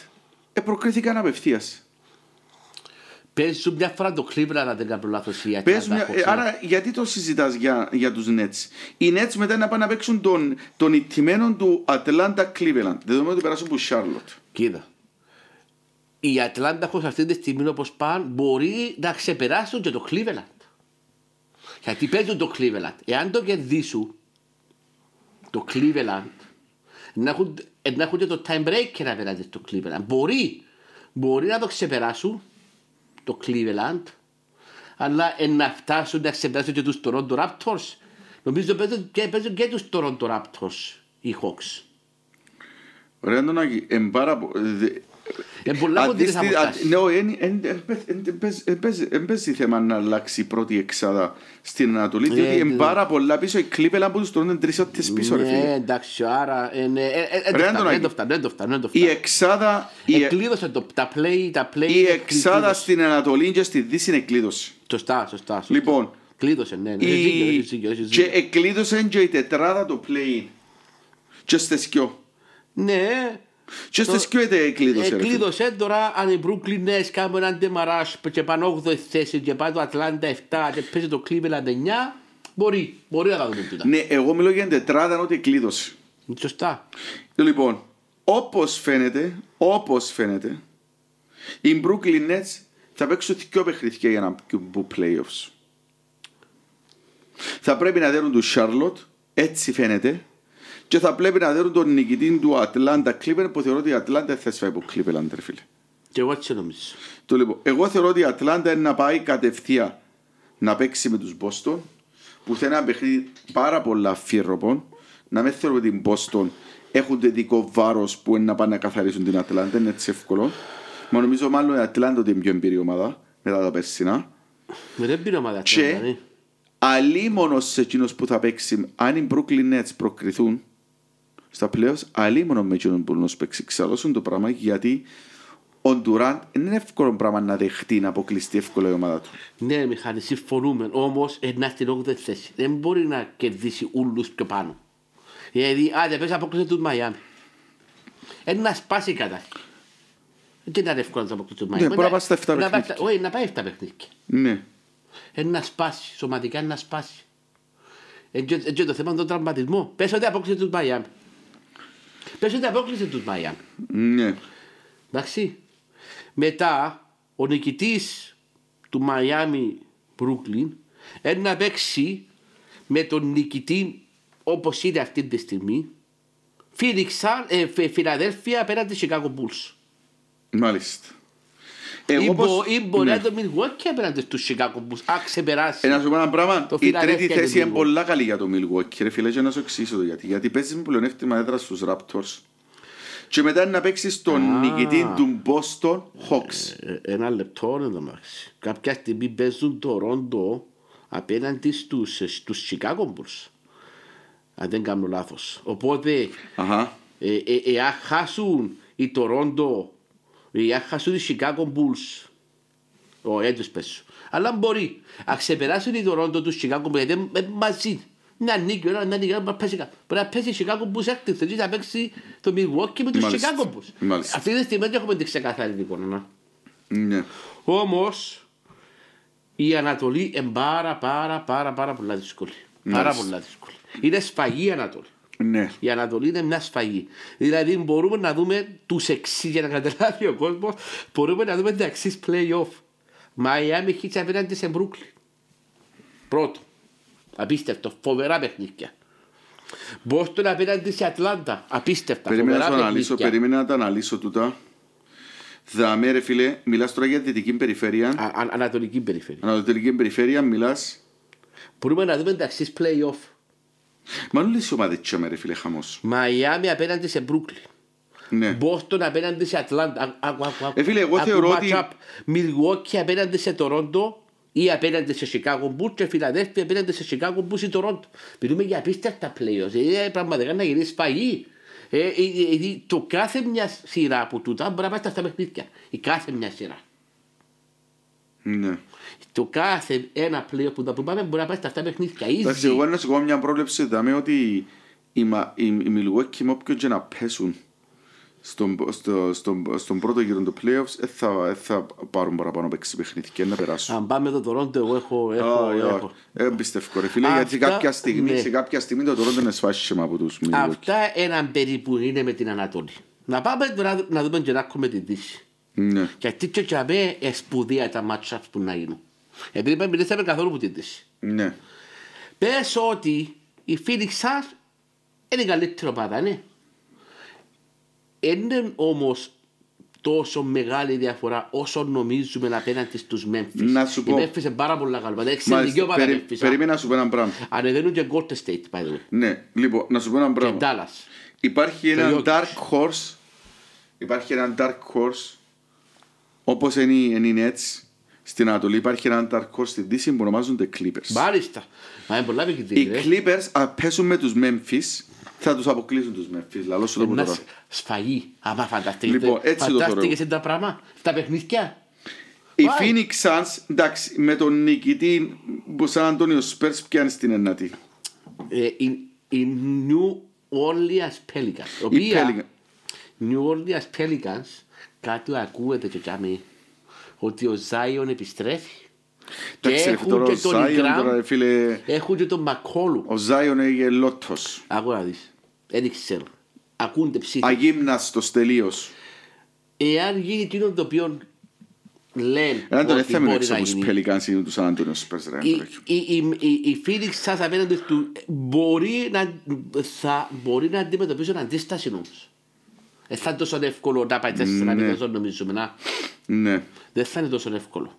ε, προκρίθηκαν απευθείας. Παίζουν μια φορά το Cleveland αν δεν κάνω λάθος οι Παίζουν, Atlanta ε, Hawks. άρα γιατί το συζητάς για, για τους Nets; Οι Nets μετά να πάνε να παίξουν τον, τον ηττημένο του Atlanta Cleveland. Δεδομένου ότι περάσουν από Charlotte. Κοίτα. Οι Ατλάντα Hawks αυτή τη στιγμή όπως πάνε μπορεί να ξεπεράσουν και το Cleveland. Γιατί παίζουν το Cleveland. Εάν το κερδίσουν το Cleveland να έχουν, ε, να έχουν και το tie breaker απέναντι στο Cleveland. Μπορεί, μπορεί να το ξεπεράσουν το Cleveland αλλά ε, να φτάσουν να ξεπεράσουν και τους Toronto Raptors. Νομίζω παίζουν και, παίζουν και τους Toronto Raptors οι Hawks. Ωραία τον Άκη, εν πάρα πο- δε- Είναι πολλά κοντινές αντίστη- αποστάσεις. α- Ναι, όχι, εν- εν- εν παί- εν- εν παίζει- εν παίζει- εν παίζει θέμα να αλλάξει η πρώτη εξάδα στην Ανατολή, Ναι, διότι ναι. είναι πάρα πολλά πίσω. Οι Cleveland που τους τρώνε τρεις ώρες πίσω, ρε Ναι, φίλε. εντάξει, άρα. ε, ναι, ε, ε, ε, Ρε, δεν το φτάνω, Αντωνάκη. δεν το φτάνω, δεν το φτάνω, δεν το Η φτάνω. εξάδα, η, Εκλείδωσε το, τα play, τα play. η είναι εξάδα κλείδωσε. στην Ανατολή και στη Δύση είναι κλείδωση. Σωστά, σωστά. σωστά. Λοιπόν, Κλείδωσε, ναι, ναι. Έχεις δίκιο, η... έχεις δίκιο, έχεις και δίκιο. εκλείδωσε και η τετράδα το play-in. Και στις δυο. Ναι, Και στις δυο είτε εκλείδωσε, ρε φίλε; εκλείδωσε τώρα αν οι Brooklyn Nets κάνουν έναν ντεμαράζ και πάνε 8η θέση και πάει το Atlanta 7 και παίζει το Cleveland 9, μπορεί, μπορεί να τα δούμε τούτα. Ναι, εγώ μιλώ για την τετράδα ότι εκλείδωσε. Σωστά. Λοιπόν, όπως φαίνεται, όπως φαίνεται, οι Brooklyn Nets θα παίξουν δυο παιχνίδια για να μπουν playoffs. Θα πρέπει να δέρουν τους Charlotte, έτσι φαίνεται, και θα πρέπει να δέρουν τον νικητή του Atlanta Cleveland που θεωρώ ότι η Atlanta δεν θα σφάει από Cleveland, ρε φίλε. Και εγώ έτσι νομίζω. Το λοιπόν, εγώ θεωρώ ότι η Atlanta είναι να πάει κατευθείαν να παίξει με τους Boston που θέλει ένα παιχνίδι πάρα πολλά αφιερωπών να μην θεωρώ ότι την Boston έχουν δικό βάρος που είναι να πάνε να καθαρίσουν την Atlanta, είναι έτσι εύκολο. Μα νομίζω μάλλον η Atlanta ότι είναι πιο εμπειρή ομάδα μετά τα περσινά. Με δεν πήρε ομάδα Και Atlanta, ναι. αλίμονος σε εκείνος που θα παίξει, αν οι Brooklyn Nets προκριθούν στα playoffs, αλίμονο με εκείνον που να σου παίξει ξαλώσουν το πράγμα γιατί ο Durant είναι εύκολο πράγμα να δεχτεί να αποκλειστεί εύκολα η ομάδα του. Ναι, Μιχάλη, συμφωνούμε. Όμως να στην 8η θέση. Δεν μπορεί να κερδίσει όλου πιο πάνω. Δηλαδή, άντε, πες απόκλεισε του Μαϊάμι. Είναι να σπάσει η κατάσταση. Δεν είναι εύκολο να του αποκλείσει του Μαϊάμι. Ναι, μπορεί να πάει στα εφτά Να πάει παιχνίδια. στα- Όχι, να πάει 7 παιχνίδια. Ναι. Είναι να σπάσει, σωματικά είναι να σπάσει. Έτσι το θέμα είναι το τραυματισμό. Πες ότι απόκλεισε του Μαϊάμι. Πες ότι απόκλεισε τους Μαϊάμι. Ναι. Εντάξει. Μετά, ο νικητής του Μαϊάμι Μπρούκλιν είναι να παίξει με τον νικητή όπως είναι αυτή τη στιγμή Phoenix Sun, ε, Φι- Φιλαδέλφια απέναντι Chicago Bulls. Μάλιστα. Ή Εγώ μπο- πως... Ή μπορεί ναι. να το Milwaukee απέναντι στους Chicago Bulls. Αν ξεπεράσει. Ε, να σου πω ένα πράγμα, Το η τρίτη Φιλαδέλφια θέση και το είναι Milwaukee. πολλά καλή για το Milwaukee, ρε φίλε, και να σου εξηγήσω το γιατί. Γιατί παίζεις με πλεονέκτημα έδρα στους Raptors. Και μετά είναι να παίξεις τον Α. νικητή του Boston Hawks. Ε, Ένα λεπτό εδώ μεταξύ. Κάποια στιγμή παίζουν το Ρόντο απέναντι στους, στους Chicago Bulls. Αν δεν κάνω λάθος. Οπότε, Αχα. ε, ε, εάν χάσουν οι Τορόντο, εάν χάσουν οι Chicago Bulls, ο έντος πέσου. Αλλά μπορεί. Αν ξεπεράσουν οι Τορόντο τους Chicago Bulls, γιατί είναι μαζί. Μια νίκη, ένας μια νίκη, ένα να πέσει κάτω. Μπορεί να πέσει η Chicago Bulls έκτη θέση, θα παίξει το Milwaukee με τους Μάλιστα. Chicago Bulls. Μάλιστα. Αυτή τη στιγμή δεν έχουμε την ξεκαθαρή εικόνα. να. Ναι. Όμως η Ανατολή είναι πάρα πάρα πάρα πάρα πολλά δύσκολη. Πάρα Μάλιστα. πολλά δύσκολη. Είναι σφαγή η Ανατολή. Ναι. Η Ανατολή είναι μια σφαγή. Δηλαδή μπορούμε να δούμε τους εξής για να καταλάβει ο κόσμος, μπορούμε να δούμε τα εξής playoff. Μαϊάμι Χίτσα απέναντι σε Μπρούκλιν. Πρώτο. Απίστευτο. Φοβερά παιχνίδια. Μπόστον απέναντι σε Ατλάντα. Απίστευτα. Περίμενα να φοβερά το αναλύσω, παιχνίδια. περίμενα να τα αναλύσω τούτα. Δαμέ ρε φίλε, μιλάς τώρα για δυτική περιφέρεια. Α- α- Ανατολική περιφέρεια. Ανατολική περιφέρεια μιλάς. Μπορούμε να δούμε τα εξής playoff. Μα όλες οι ομάδες τσάμε ρε φίλε χαμός. Μαϊάμι απέναντι σε Μπρούκλιν. Ναι. Μπόστον απέναντι σε Ατλάντα. Άκου, άκου, άκου. Ε, φίλε, εγώ Άκου θεωρώ ότι- matchup. Milwaukee απέναντι σε Τορόντο ή απέναντι σε Chicago Bulls και Φιλαδέλφια απέναντι σε Chicago Bulls ή Τορόντο. Μιλούμε για απίστευτα playoffs. Είναι πραγματικά να γίνει σφαγή. Ε, ε, ε, ε, το κάθε μια σειρά από τούτα μπορεί να πάει στα αυτά παιχνίδια. Η κάθε μια σειρά. Ναι. Το κάθε ένα πλοίο που τα που πάμε μπορεί να πάει στα αυτά παιχνίδια. Εντάξει, Easy. εγώ να σου κάνω μια πρόβλεψη δάμε ότι οι, Μα- οι, οι Milwaukee με όποιον και να πέσουν στον, στο, στον, στον πρώτο γύρο του playoffs δεν θα, ε, θα πάρουν παραπάνω από έξι παιχνίδια και να περάσουν. Αν πάμε το Toronto, εγώ έχω. έχω, Όχι, έχω. όχι. Δεν πιστεύω ρε φίλε, Αυτά, γιατί κάποια στιγμή, ναι. σε κάποια στιγμή το Toronto είναι σφάσιμα από τους Milwaukee. Αυτά έναν περίπου είναι με την Ανατολή. Να πάμε τώρα να δούμε και να έχουμε τη Δύση. Ναι. Γιατί και για μέ σπουδαία τα μάτσα που να γίνουν. Επειδή δεν μιλήσαμε καθόλου από τη Δύση. Ναι. Πες ότι η Phoenix Suns είναι η καλύτερη ομάδα, ναι. Είναι όμως τόσο μεγάλη διαφορά όσο νομίζουμε απέναντι στους Memphis. Να σου πω. Η Memphis είναι πάρα πολλά καλή ομάδα. Εξαιρετική Μάλιστα, ομάδα περι, Memphis. α. περίμενα να σου πω ένα πράγμα. Ανεβαίνουν και Golden State, by the way. Ναι, λοιπόν, να σου πω ένα Και πράγμα. Dallas. Υπάρχει ένα Jokic. dark horse. Υπάρχει ένα dark horse. Όπως είναι, οι- είναι οι Nets στην Ανατολή. Υπάρχει ένα dark horse στη Δύση που ονομάζονται Clippers. Μάλιστα. Μα είναι πολλά Οι επικίνδυνη, ρε. Clippers αν πέσουν με τους Memphis θα τους αποκλείσουν τους Memphis. Λαλό σου το πω Να τώρα. σ- σφαγή. Άμα φανταστείτε. Λοιπόν, έτσι το Φαντάστηκες θεωρώ. τα πράγμα. Τα παιχνίδια. Η Πάει. Phoenix Suns, εντάξει, με τον νικητή που σαν Αντώνιο Σπέρς πιάνει στην ενάτη. Ε, η, η New Orleans Pelicans. Η οποία Pelican. New Orleans Pelicans κάτι ακούεται και κάμε ότι ο Ζάιον επιστρέφει. Και Εντάξει, ρε, έχουν τώρα ο και τον Zion, τώρα, ρε, Ιγκράμ, φίλε, έχουν και τον Μακόλου. ο Zion έγινε λότος. Άκου να δεις. Δεν ξέρω. Ακούνται ψήφοι. Αγύμναστος τελείως. Εάν γίνει εκείνο το οποίο λένε Έναν τον ότι έθαμε μπορεί έξω να από τους γίνει. Pelicans ή τους San Antonio Spurs, ρε, Η, Αντρέκιο. η, η, η, η Phoenix σας απέναντι του μπορεί να, θα, μπορεί να αντιμετωπίσουν αντίσταση όμως. Δεν θα είναι τόσο εύκολο να πάει τέσσερα Ναι. μηδέν όσο νομίζουμε. Να. Ναι, Δεν θα είναι τόσο εύκολο.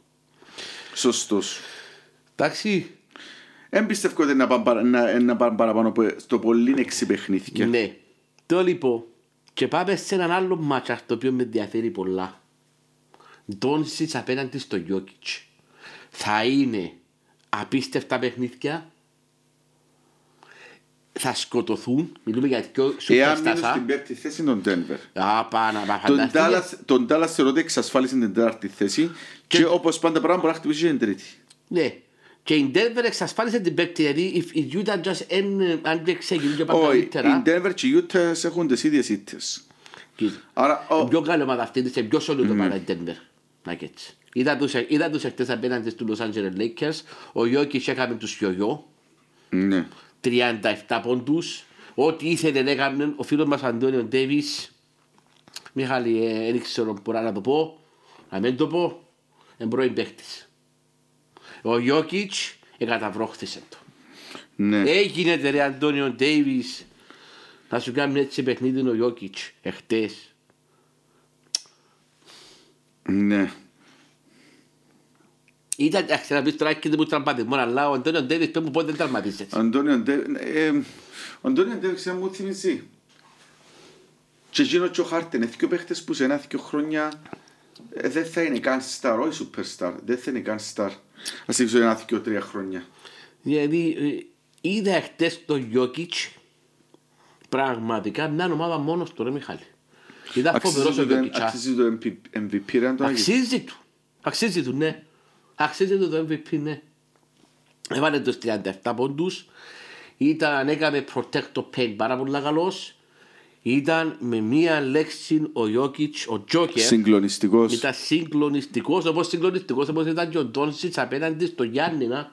σωστός. Εντάξει. Δεν πιστεύω ότι να πάνε παρα- να- να πάνε παραπάνω από στο πολύ έξι παιχνίδια. Ναι. Το λοιπόν. Και πάμε σε έναν άλλο μάτσα το οποίο με ενδιαφέρει πολλά. Ντόνσιτς απέναντι στο Γιώκητς. Θα είναι απίστευτα παιχνίδια. Θα σκοτωθούν. Μιλούμε για δυο Εάν σούπερστας. μείνουν α. στην πέμπτη θέση τον Denver. Α, πάνω, μα Τον φανταστείτε. Dallas, τον Dallas θεωρώ ότι εξασφάλισε την τέταρτη θέση και όπως πάντα πράγμα μπορεί να χτυπήσει και την τρίτη. Ναι. Και η Denver εξασφάλισε την παίκτη, γιατί η- η Utah Jazz εν- αν δεν ξεκινούν και πάνε Όχι, καλύτερα. οι Denver και οι Utah έχουν τις ίδιες ήττες. Κοίτα. Άρα, ο- Η πιο καλή ομάδα αυτή είναι πιο solid ομάδα η Denver. Nuggets. Είδα τους, είδα τους εχθές απέναντι στους Los Angeles Lakers. Ο Γιώκης έκαμε τους γιογιό. ναι. 37 πόντους. Ό,τι ήθελε έκαμε ο φίλος μας Αντώνιο Ντέβις. Μιχάλη, ε, δεν ξέρω μπορώ να το πω. Να μην το πω. Είναι πρώην παίχτης. Ο Γιώκητς εκαταβρόχθησε το. ναι. Έγινε ρε Αντώνιο Ντέιβις να σου κάνει έτσι παιχνίδι ο Γιώκητς εχθές. ναι. Ήταν, εντάξει, να πεις τώρα και δεν μου τραυματισμό, αλλά ο Αντώνιο Ντέιβις πες μου πότε δεν τραυματίζεται. Αντώνιο Ντέβι, ε, ο Αντώνιο Ντέβι ξέρεις μου θυμίζει. Και εκείνο και ο Χάρτεν, είναι δύο παίχτες που σε ένα δύο χρόνια ε, δεν θα είναι καν star, όχι superstar, δεν θα είναι καν star. Ας δείξω ένα δύο τρία χρόνια. Δηλαδή, ε, είδα εχθές το Γιώκητς πραγματικά μια ομάδα μόνος του ρε Μιχάλη. Είδα φοβερός Αξίζει ο το, Γιώκητς. α. αξίζει το MP MVP ρε Αντώνιο. Αξίζει του. Αξίζει του, ναι. Αξίζει του το MVP, ναι. Έβαλε τους 37 πόντους. Ήταν, έκαμε protect το paint πάρα πολύ καλός. Ήταν με μία λέξη ο Γιώκητς, ο Τζόκερ. Συγκλονιστικός. Ήταν συγκλονιστικός, όπως συγκλονιστικός όπως ήταν και ο Ντόνσιτς απέναντι στο Γιάννη, να.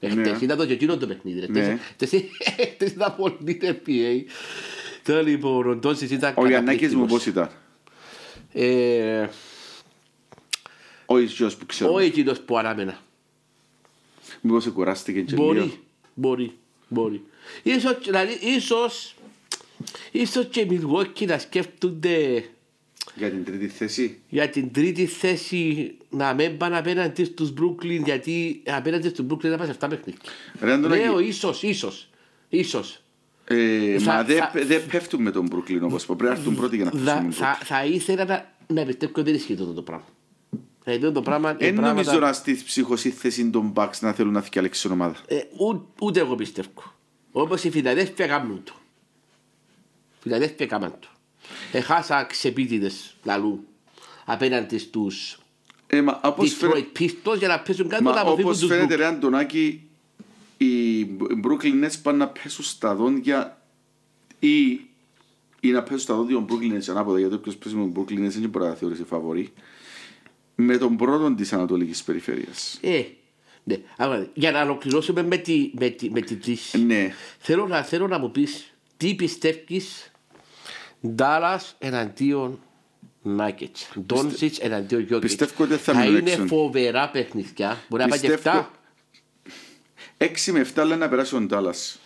Εχθές Ναι. ήταν το και εκείνο το παιχνίδι. ρε. Ναι. Εχθές- Εχθές ήταν πολύ NBA. Τώρα λοιπόν ο Ντόνσιτς ήταν Ο Γιαννάκης μου καταπληκτικός. πώς ήταν; Ε, Ο ίδιος που ξέρω. Όχι εκείνος που ανάμενα. Μήπως σε κουράστηκε και λίγο. Μπορεί, μπορεί, μπορεί. Ίσως, δηλαδή, ίσως, ίσως και οι Milwaukee να σκέφτονται Για την τρίτη θέση. για την τρίτη θέση να μην πάνε απέναντι στους Brooklyn γιατί απέναντι στους Brooklyn να πάνε σε αυτά παιχνίδια. Ρε Αντωνάκη, Λέω ίσως, ίσως, ίσως. ε, Θα- μα δεν θα- δεν πέφτουν με τον Brooklyn όπως πω. Πρέπει να έρθουν πρώτοι για να Θα, πέσουν. θα, θα ήθελα να, να πιστεύω ότι δεν ισχύει αυτό το πράγμα. Δηλαδή το πράγμα, Δεν πράγματα- νομίζω να στη ψυχοσύνθεση των Bucks να θέλουν να θυκαλέξουν ομάδα. Ε, ού- ούτε εγώ πιστεύω. Όπως η Φιλαδέλφια κάνουν το. Φιλαδέλφια κάνουν το. Έχασα ξεπίτιδες λαλού απέναντις στους Ε, μα όπως φαίνεται- Detroit Pistons για να πέσουν κάτω να Μα αποφύγουν όπως τους φαίνεται Brooklyn. ρε Αντωνάκη οι Brooklyn Nets πάνε να πέσουν στα δόντια ή, ή να πέσουν στα δόντια των Brooklyn Nets ανάποδα γιατί όποιος παίζει με τον Brooklyn Nets δεν μπορεί να θεωρήσει φαβορή με τον πρώτον της Ανατολικής Περιφέρειας. Ε, ναι. Άρα, για να ολοκληρώσουμε με τη, με τη, με τη τρεις. Ναι. Θέλω να, θέλω να μου πεις τι πιστεύεις Dallas εναντίον Nuggets. Doncic εναντίον Jokic; πιστεύω ότι θα θα μείνουν είναι έξω. φοβερά παιχνιδιά. Μπορεί να πάει και Πιστεύω- 7. 6 με 7 λένε να περάσει ο Ντάλλας.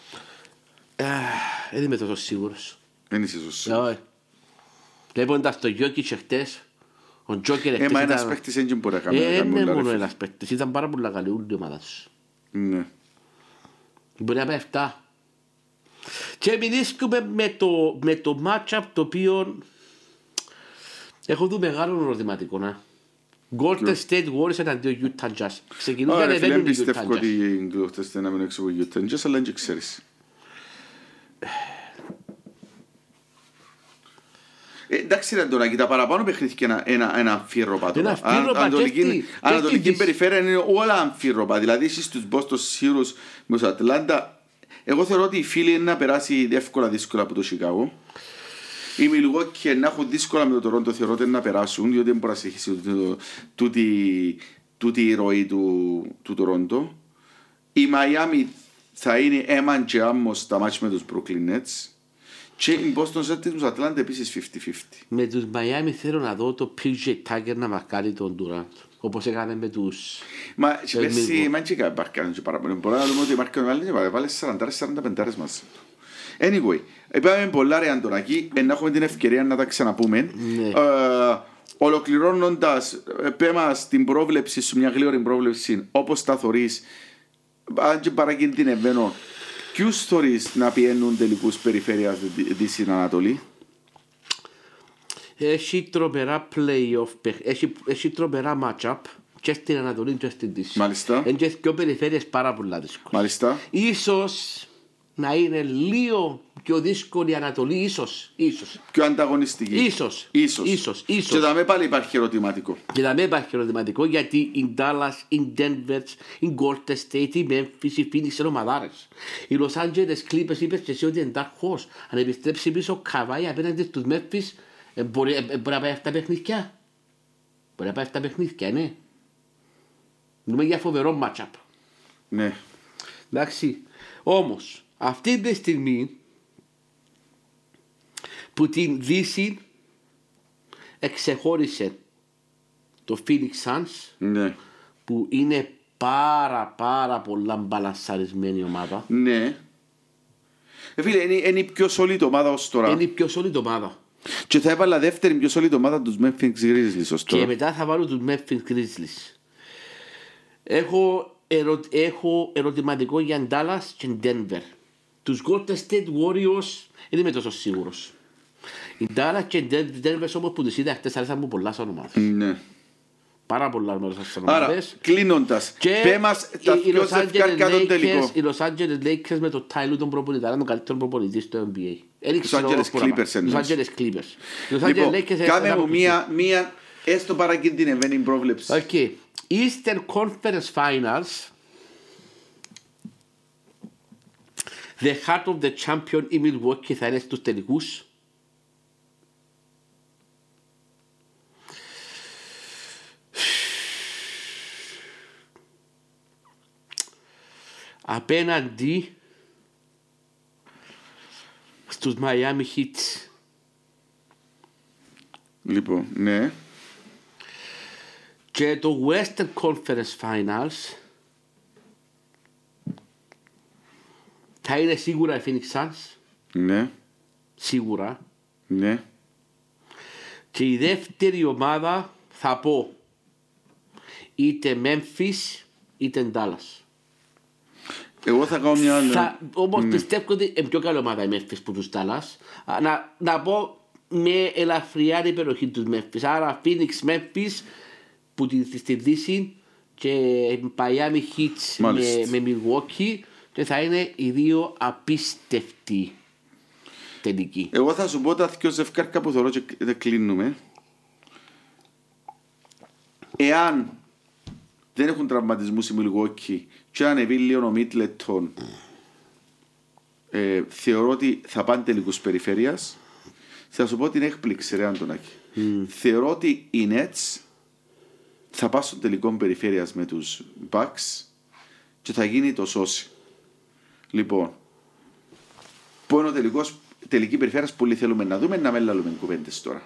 Δεν είμαι τόσο σίγουρος. Δεν είσαι σωστός. Όχι. Βλέποντας το Jokic εχθές, ο Τζόκερ Ε, μα ένας ήταν... παίχτης δεν μπορεί να κάνει. να Ε, κάνει είναι όλα, ρε μόνο φίλε. ένας παίκτης. Ήταν πάρα πολύ καλή όλη η ομάδα σου. Ναι. Μπορεί να πάει 7. Και μιλήσουμε με το, με το matchup το οποίο έχω δει μεγάλο ερωτηματικό. Να. Golden State Warriors εναντίον Utah Jazz. Ξεκινούν και Ωραία, φίλε, ανεβαίνουν δεν οι Utah πιστεύω ότι Jazz. οι γκλώχτες δεν έμειναν έξω από Utah Jazz, αλλά δεν ξέρεις. Ε, εντάξει ρε Αντωνάκη, τα παραπάνω παιχνίδια ένα, ένα, ένα αμφίροπα Ένα τώρα. αμφίροπα Αν- και Ανατολική, στη- και Ανατολική στη Δύση. περιφέρεια είναι όλα αμφίροπα. Δηλαδή εσείς τους Boston Seals με τους Ατλάντα, εγώ θεωρώ ότι οι φίλοι είναι να περάσει εύκολα δύσκολα από το Σικάγο. Οι Milwaukee να έχουν δύσκολα με το Toronto θεωρώ ότι είναι να περάσουν, διότι δεν μπορεί να συνεχίσει τούτη- τούτη- τούτη η ροή του, του Toronto. Η Miami θα είναι έμαν και άμμος στα μάτια με τους Brooklyn Nets. Και η Boston Celtics με τους Atlanta επίσης 50-50. Με τους Miami θέλω να δω το PJ Tucker να μαρκάρει τον Durant. Όπως έκανε με τους... Μα και Ε, πέρσι μη- μα και παρκάνε και παραπάνω. Μπορεί να δούμε ότι μάρκανε βάλει και βάλεις 40-45 μας. Anyway, είπαμε πολλά ρε Αντωνακή, ε, να έχουμε την ευκαιρία να τα ξαναπούμε. Ναι. Ε, ολοκληρώνοντας, ε, πέ μας την πρόβλεψη σου, μια γλύωρη πρόβλεψη, όπως τα θωρείς, αν και παρακινδυνευαίνω, ποιους θωρείς να πιένουν τελικούς περιφέρειας Δύση Ανατολή; Έχει τρομερά play-off, παιχ- έχει, έχει τρομερά match-up και στην Ανατολή και στην Δύση. Μάλιστα. Είναι και δύο περιφέρειες πάρα πολλά δύσκολες. Μάλιστα. Ίσως να είναι λίγο πιο δύσκολη η Ανατολή, ίσως, ίσως. Πιο ανταγωνιστική. Ίσως. Ίσως. Ίσως. Ίσως. Και εδώ πάλι υπάρχει ερωτηματικό. Και να μην υπάρχει ερωτηματικό γιατί η Dallas, η Denver, η Golden State, η Memphis, η Phoenix είναι ομαδάρες. Οι Los Angeles Clippers είπες και εσύ ότι είναι dark horse. Αν επιστρέψει πίσω ο Καβάη απέναντι στους Memphis, ε, μπορεί, ε, ε, μπορεί να πάει αυτά παιχνίδια. Μπορεί να πάει αυτά παιχνίδια, ναι. Μιλούμε για φοβερό matchup. Ναι. Εντάξει. Όμως, αυτή τη στιγμή που την Δύση εξεχώρισε το Phoenix Suns Ναι. που είναι πάρα πάρα πολλά μπαλανσαρισμένη ομάδα. Ναι. Ε, φίλε, είναι, είναι η πιο solid ομάδα ως τώρα. Είναι η πιο solid ομάδα. Και θα έβαλα δεύτερη πιο solid ομάδα τους Memphis Grizzlies ως Και τώρα. μετά θα βάλω τους Memphis Grizzlies. Έχω, ερω... έχω ερωτηματικό για Dallas και Denver. Τους Golden State Warriors δεν είμαι τόσο σίγουρος. Οι Dallas και Den- Denver όμως που τους είδα χτες άρεσαν μου πολλά σαν ομάδα. Ναι. Πάρα πολλά αρμόδια σαν Άρα, ομάδες. κλείνοντας, Και πέ μας τα οι- οι δυο Los Angeles ζευκάρια των Lakers- τελικό. Οι Los Angeles Lakers με το Τάιλου τον προπονητή, είναι ο καλύτερο προπονητή στο NBA. Δεν ξέρω Angeles πού να πάει. Clippers Los εννοείς. Angeles Clippers. Οι Los Λοιπόν, Angeles Lakers κάνε θα μου αποκλειστούν. μία, μία έστω παρακινδυνευμένη πρόβλεψη. Okay. Eastern Conference Finals. The heart of the champion η Milwaukee θα είναι στους τελικούς. Απέναντι στους Miami Heat. Λοιπόν, ναι. Και το Western Conference Finals θα είναι σίγουρα η Phoenix Suns. Ναι. Σίγουρα. Ναι. Και η δεύτερη ομάδα θα πω είτε Memphis είτε Dallas. Εγώ θα κάνω μια... Θα, όμως πιστεύω ότι είναι πιο καλή ομάδα η Memphis που τους Dallas. Α, Να, να πω με ελαφριά την υπεροχή τους Memphis. Άρα Phoenix Memphis που τη, στη Δύση και Miami Heat με, Μάλιστα. με Milwaukee και θα είναι οι δύο απίστευτοι τελικοί. Εγώ θα σου πω τα δυο ζευκάρια που θεωρώ και δεν κλείνουμε. εάν δεν έχουν τραυματισμούς οι Milwaukee και αν ανεβεί λίγο ο Μίτλετον ε, θεωρώ ότι θα πάνε τελικούς περιφέρειας θα σου πω την έκπληξη ρε Αντωνάκη θεωρώ ότι οι Nets θα πάσουν στο τελικό περιφέρειας με τους Bucks και θα γίνει το σώση λοιπόν που είναι ο τελικός τελική περιφέρειας που πολύ θέλουμε να δούμε να μην λαλούμε κουβέντες τώρα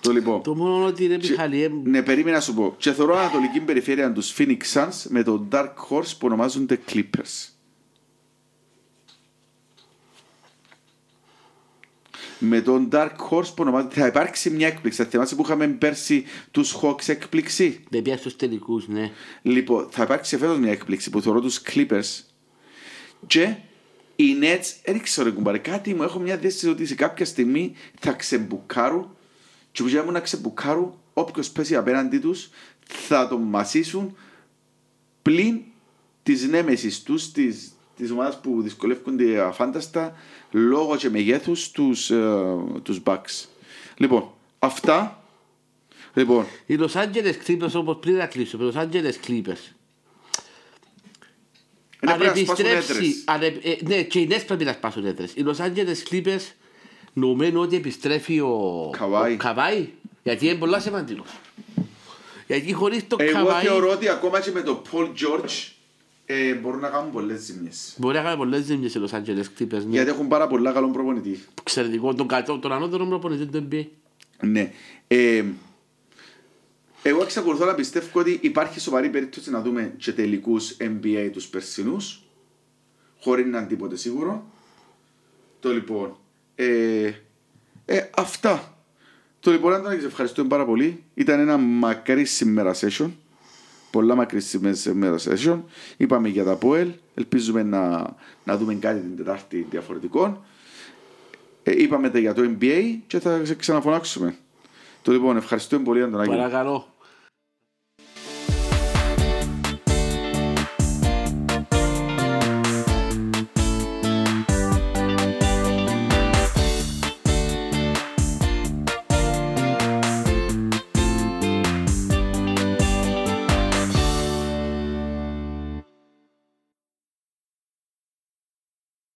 το λοιπόν Το μόνο ότι είναι Μιχαλή, ε, ναι, περίμενα να σου πω. Και θεωρώ ανατολική περιφέρεια τους Phoenix Suns με τον Dark Horse που ονομάζονται Clippers. Με τον Dark Horse που ονομάζεται. Θα υπάρξει μια έκπληξη. Θα θυμάσαι που είχαμε πέρσι τους Hawks έκπληξη; δεν πιάσει στους τελικούς, ναι. Λοιπόν, θα υπάρξει φέτος μια έκπληξη που θεωρώ τους Clippers και οι Nets, δεν ξέρω ρε κουμπάρε, κάτι μου έχω μια αίσθηση ότι σε κάποια στιγμή θα ξεμπουκάρουν και που μου να ξεμπουκάρουν όποιος πέσει απέναντι τους θα τον μασίσουν πλην της νέμεσης τους, της, της ομάδας που δυσκολεύονται αφάνταστα λόγω και μεγέθους τους, ε, τους Bucks. Λοιπόν, αυτά. Λοιπόν, Οι Los Angeles Clippers όπως πριν να κλείσω, οι Los Angeles Clippers. Είναι Αν πρέπει να σπάσουν επιστρέψει, έτρες. αν επ- ε, ναι, και οι Nets πρέπει να σπάσουν έτρες. Οι Los Angeles Clippers νομίζουν ότι επιστρέφει ο Καβάη. ο Καβάη, γιατί είναι πολλά σημαντικός. Γιατί χωρίς το Εγώ Καβάη θεωρώ ότι ακόμα και με το Paul George ε, μπορούν να κάνουν πολλές ζημιές. μπορεί να κάνει πολλές ζήμιες οι Los Angeles Clippers. ναι. Γιατί έχουν πάρα πολλά καλό προπονητή. Εξαιρετικό, τον, κατώ- τον ανώτερο προπονητή του NBA. Ναι. Ε, εγώ εξακολουθώ να πιστεύω ότι υπάρχει σοβαρή περίπτωση να δούμε και τελικούς NBA τους περσινούς χωρίς να είναι τίποτε σίγουρο. Το λοιπόν. Ε, ε, αυτά. Το λοιπόν, Άντωνα, σε ευχαριστούμε πάρα πολύ. Ήταν ένα μακρύ σήμερα session. Πολλά μακρύ σήμερα session. Είπαμε για τα ΠΟΕΛ. Ελπίζουμε να, να δούμε κάτι την Τετάρτη διαφορετικό. Ε, είπαμε τα για το NBA και θα σε ξαναφωνάξουμε. Το λοιπόν, ευχαριστούμε πολύ, Αντωνάκη. Παρακαλώ.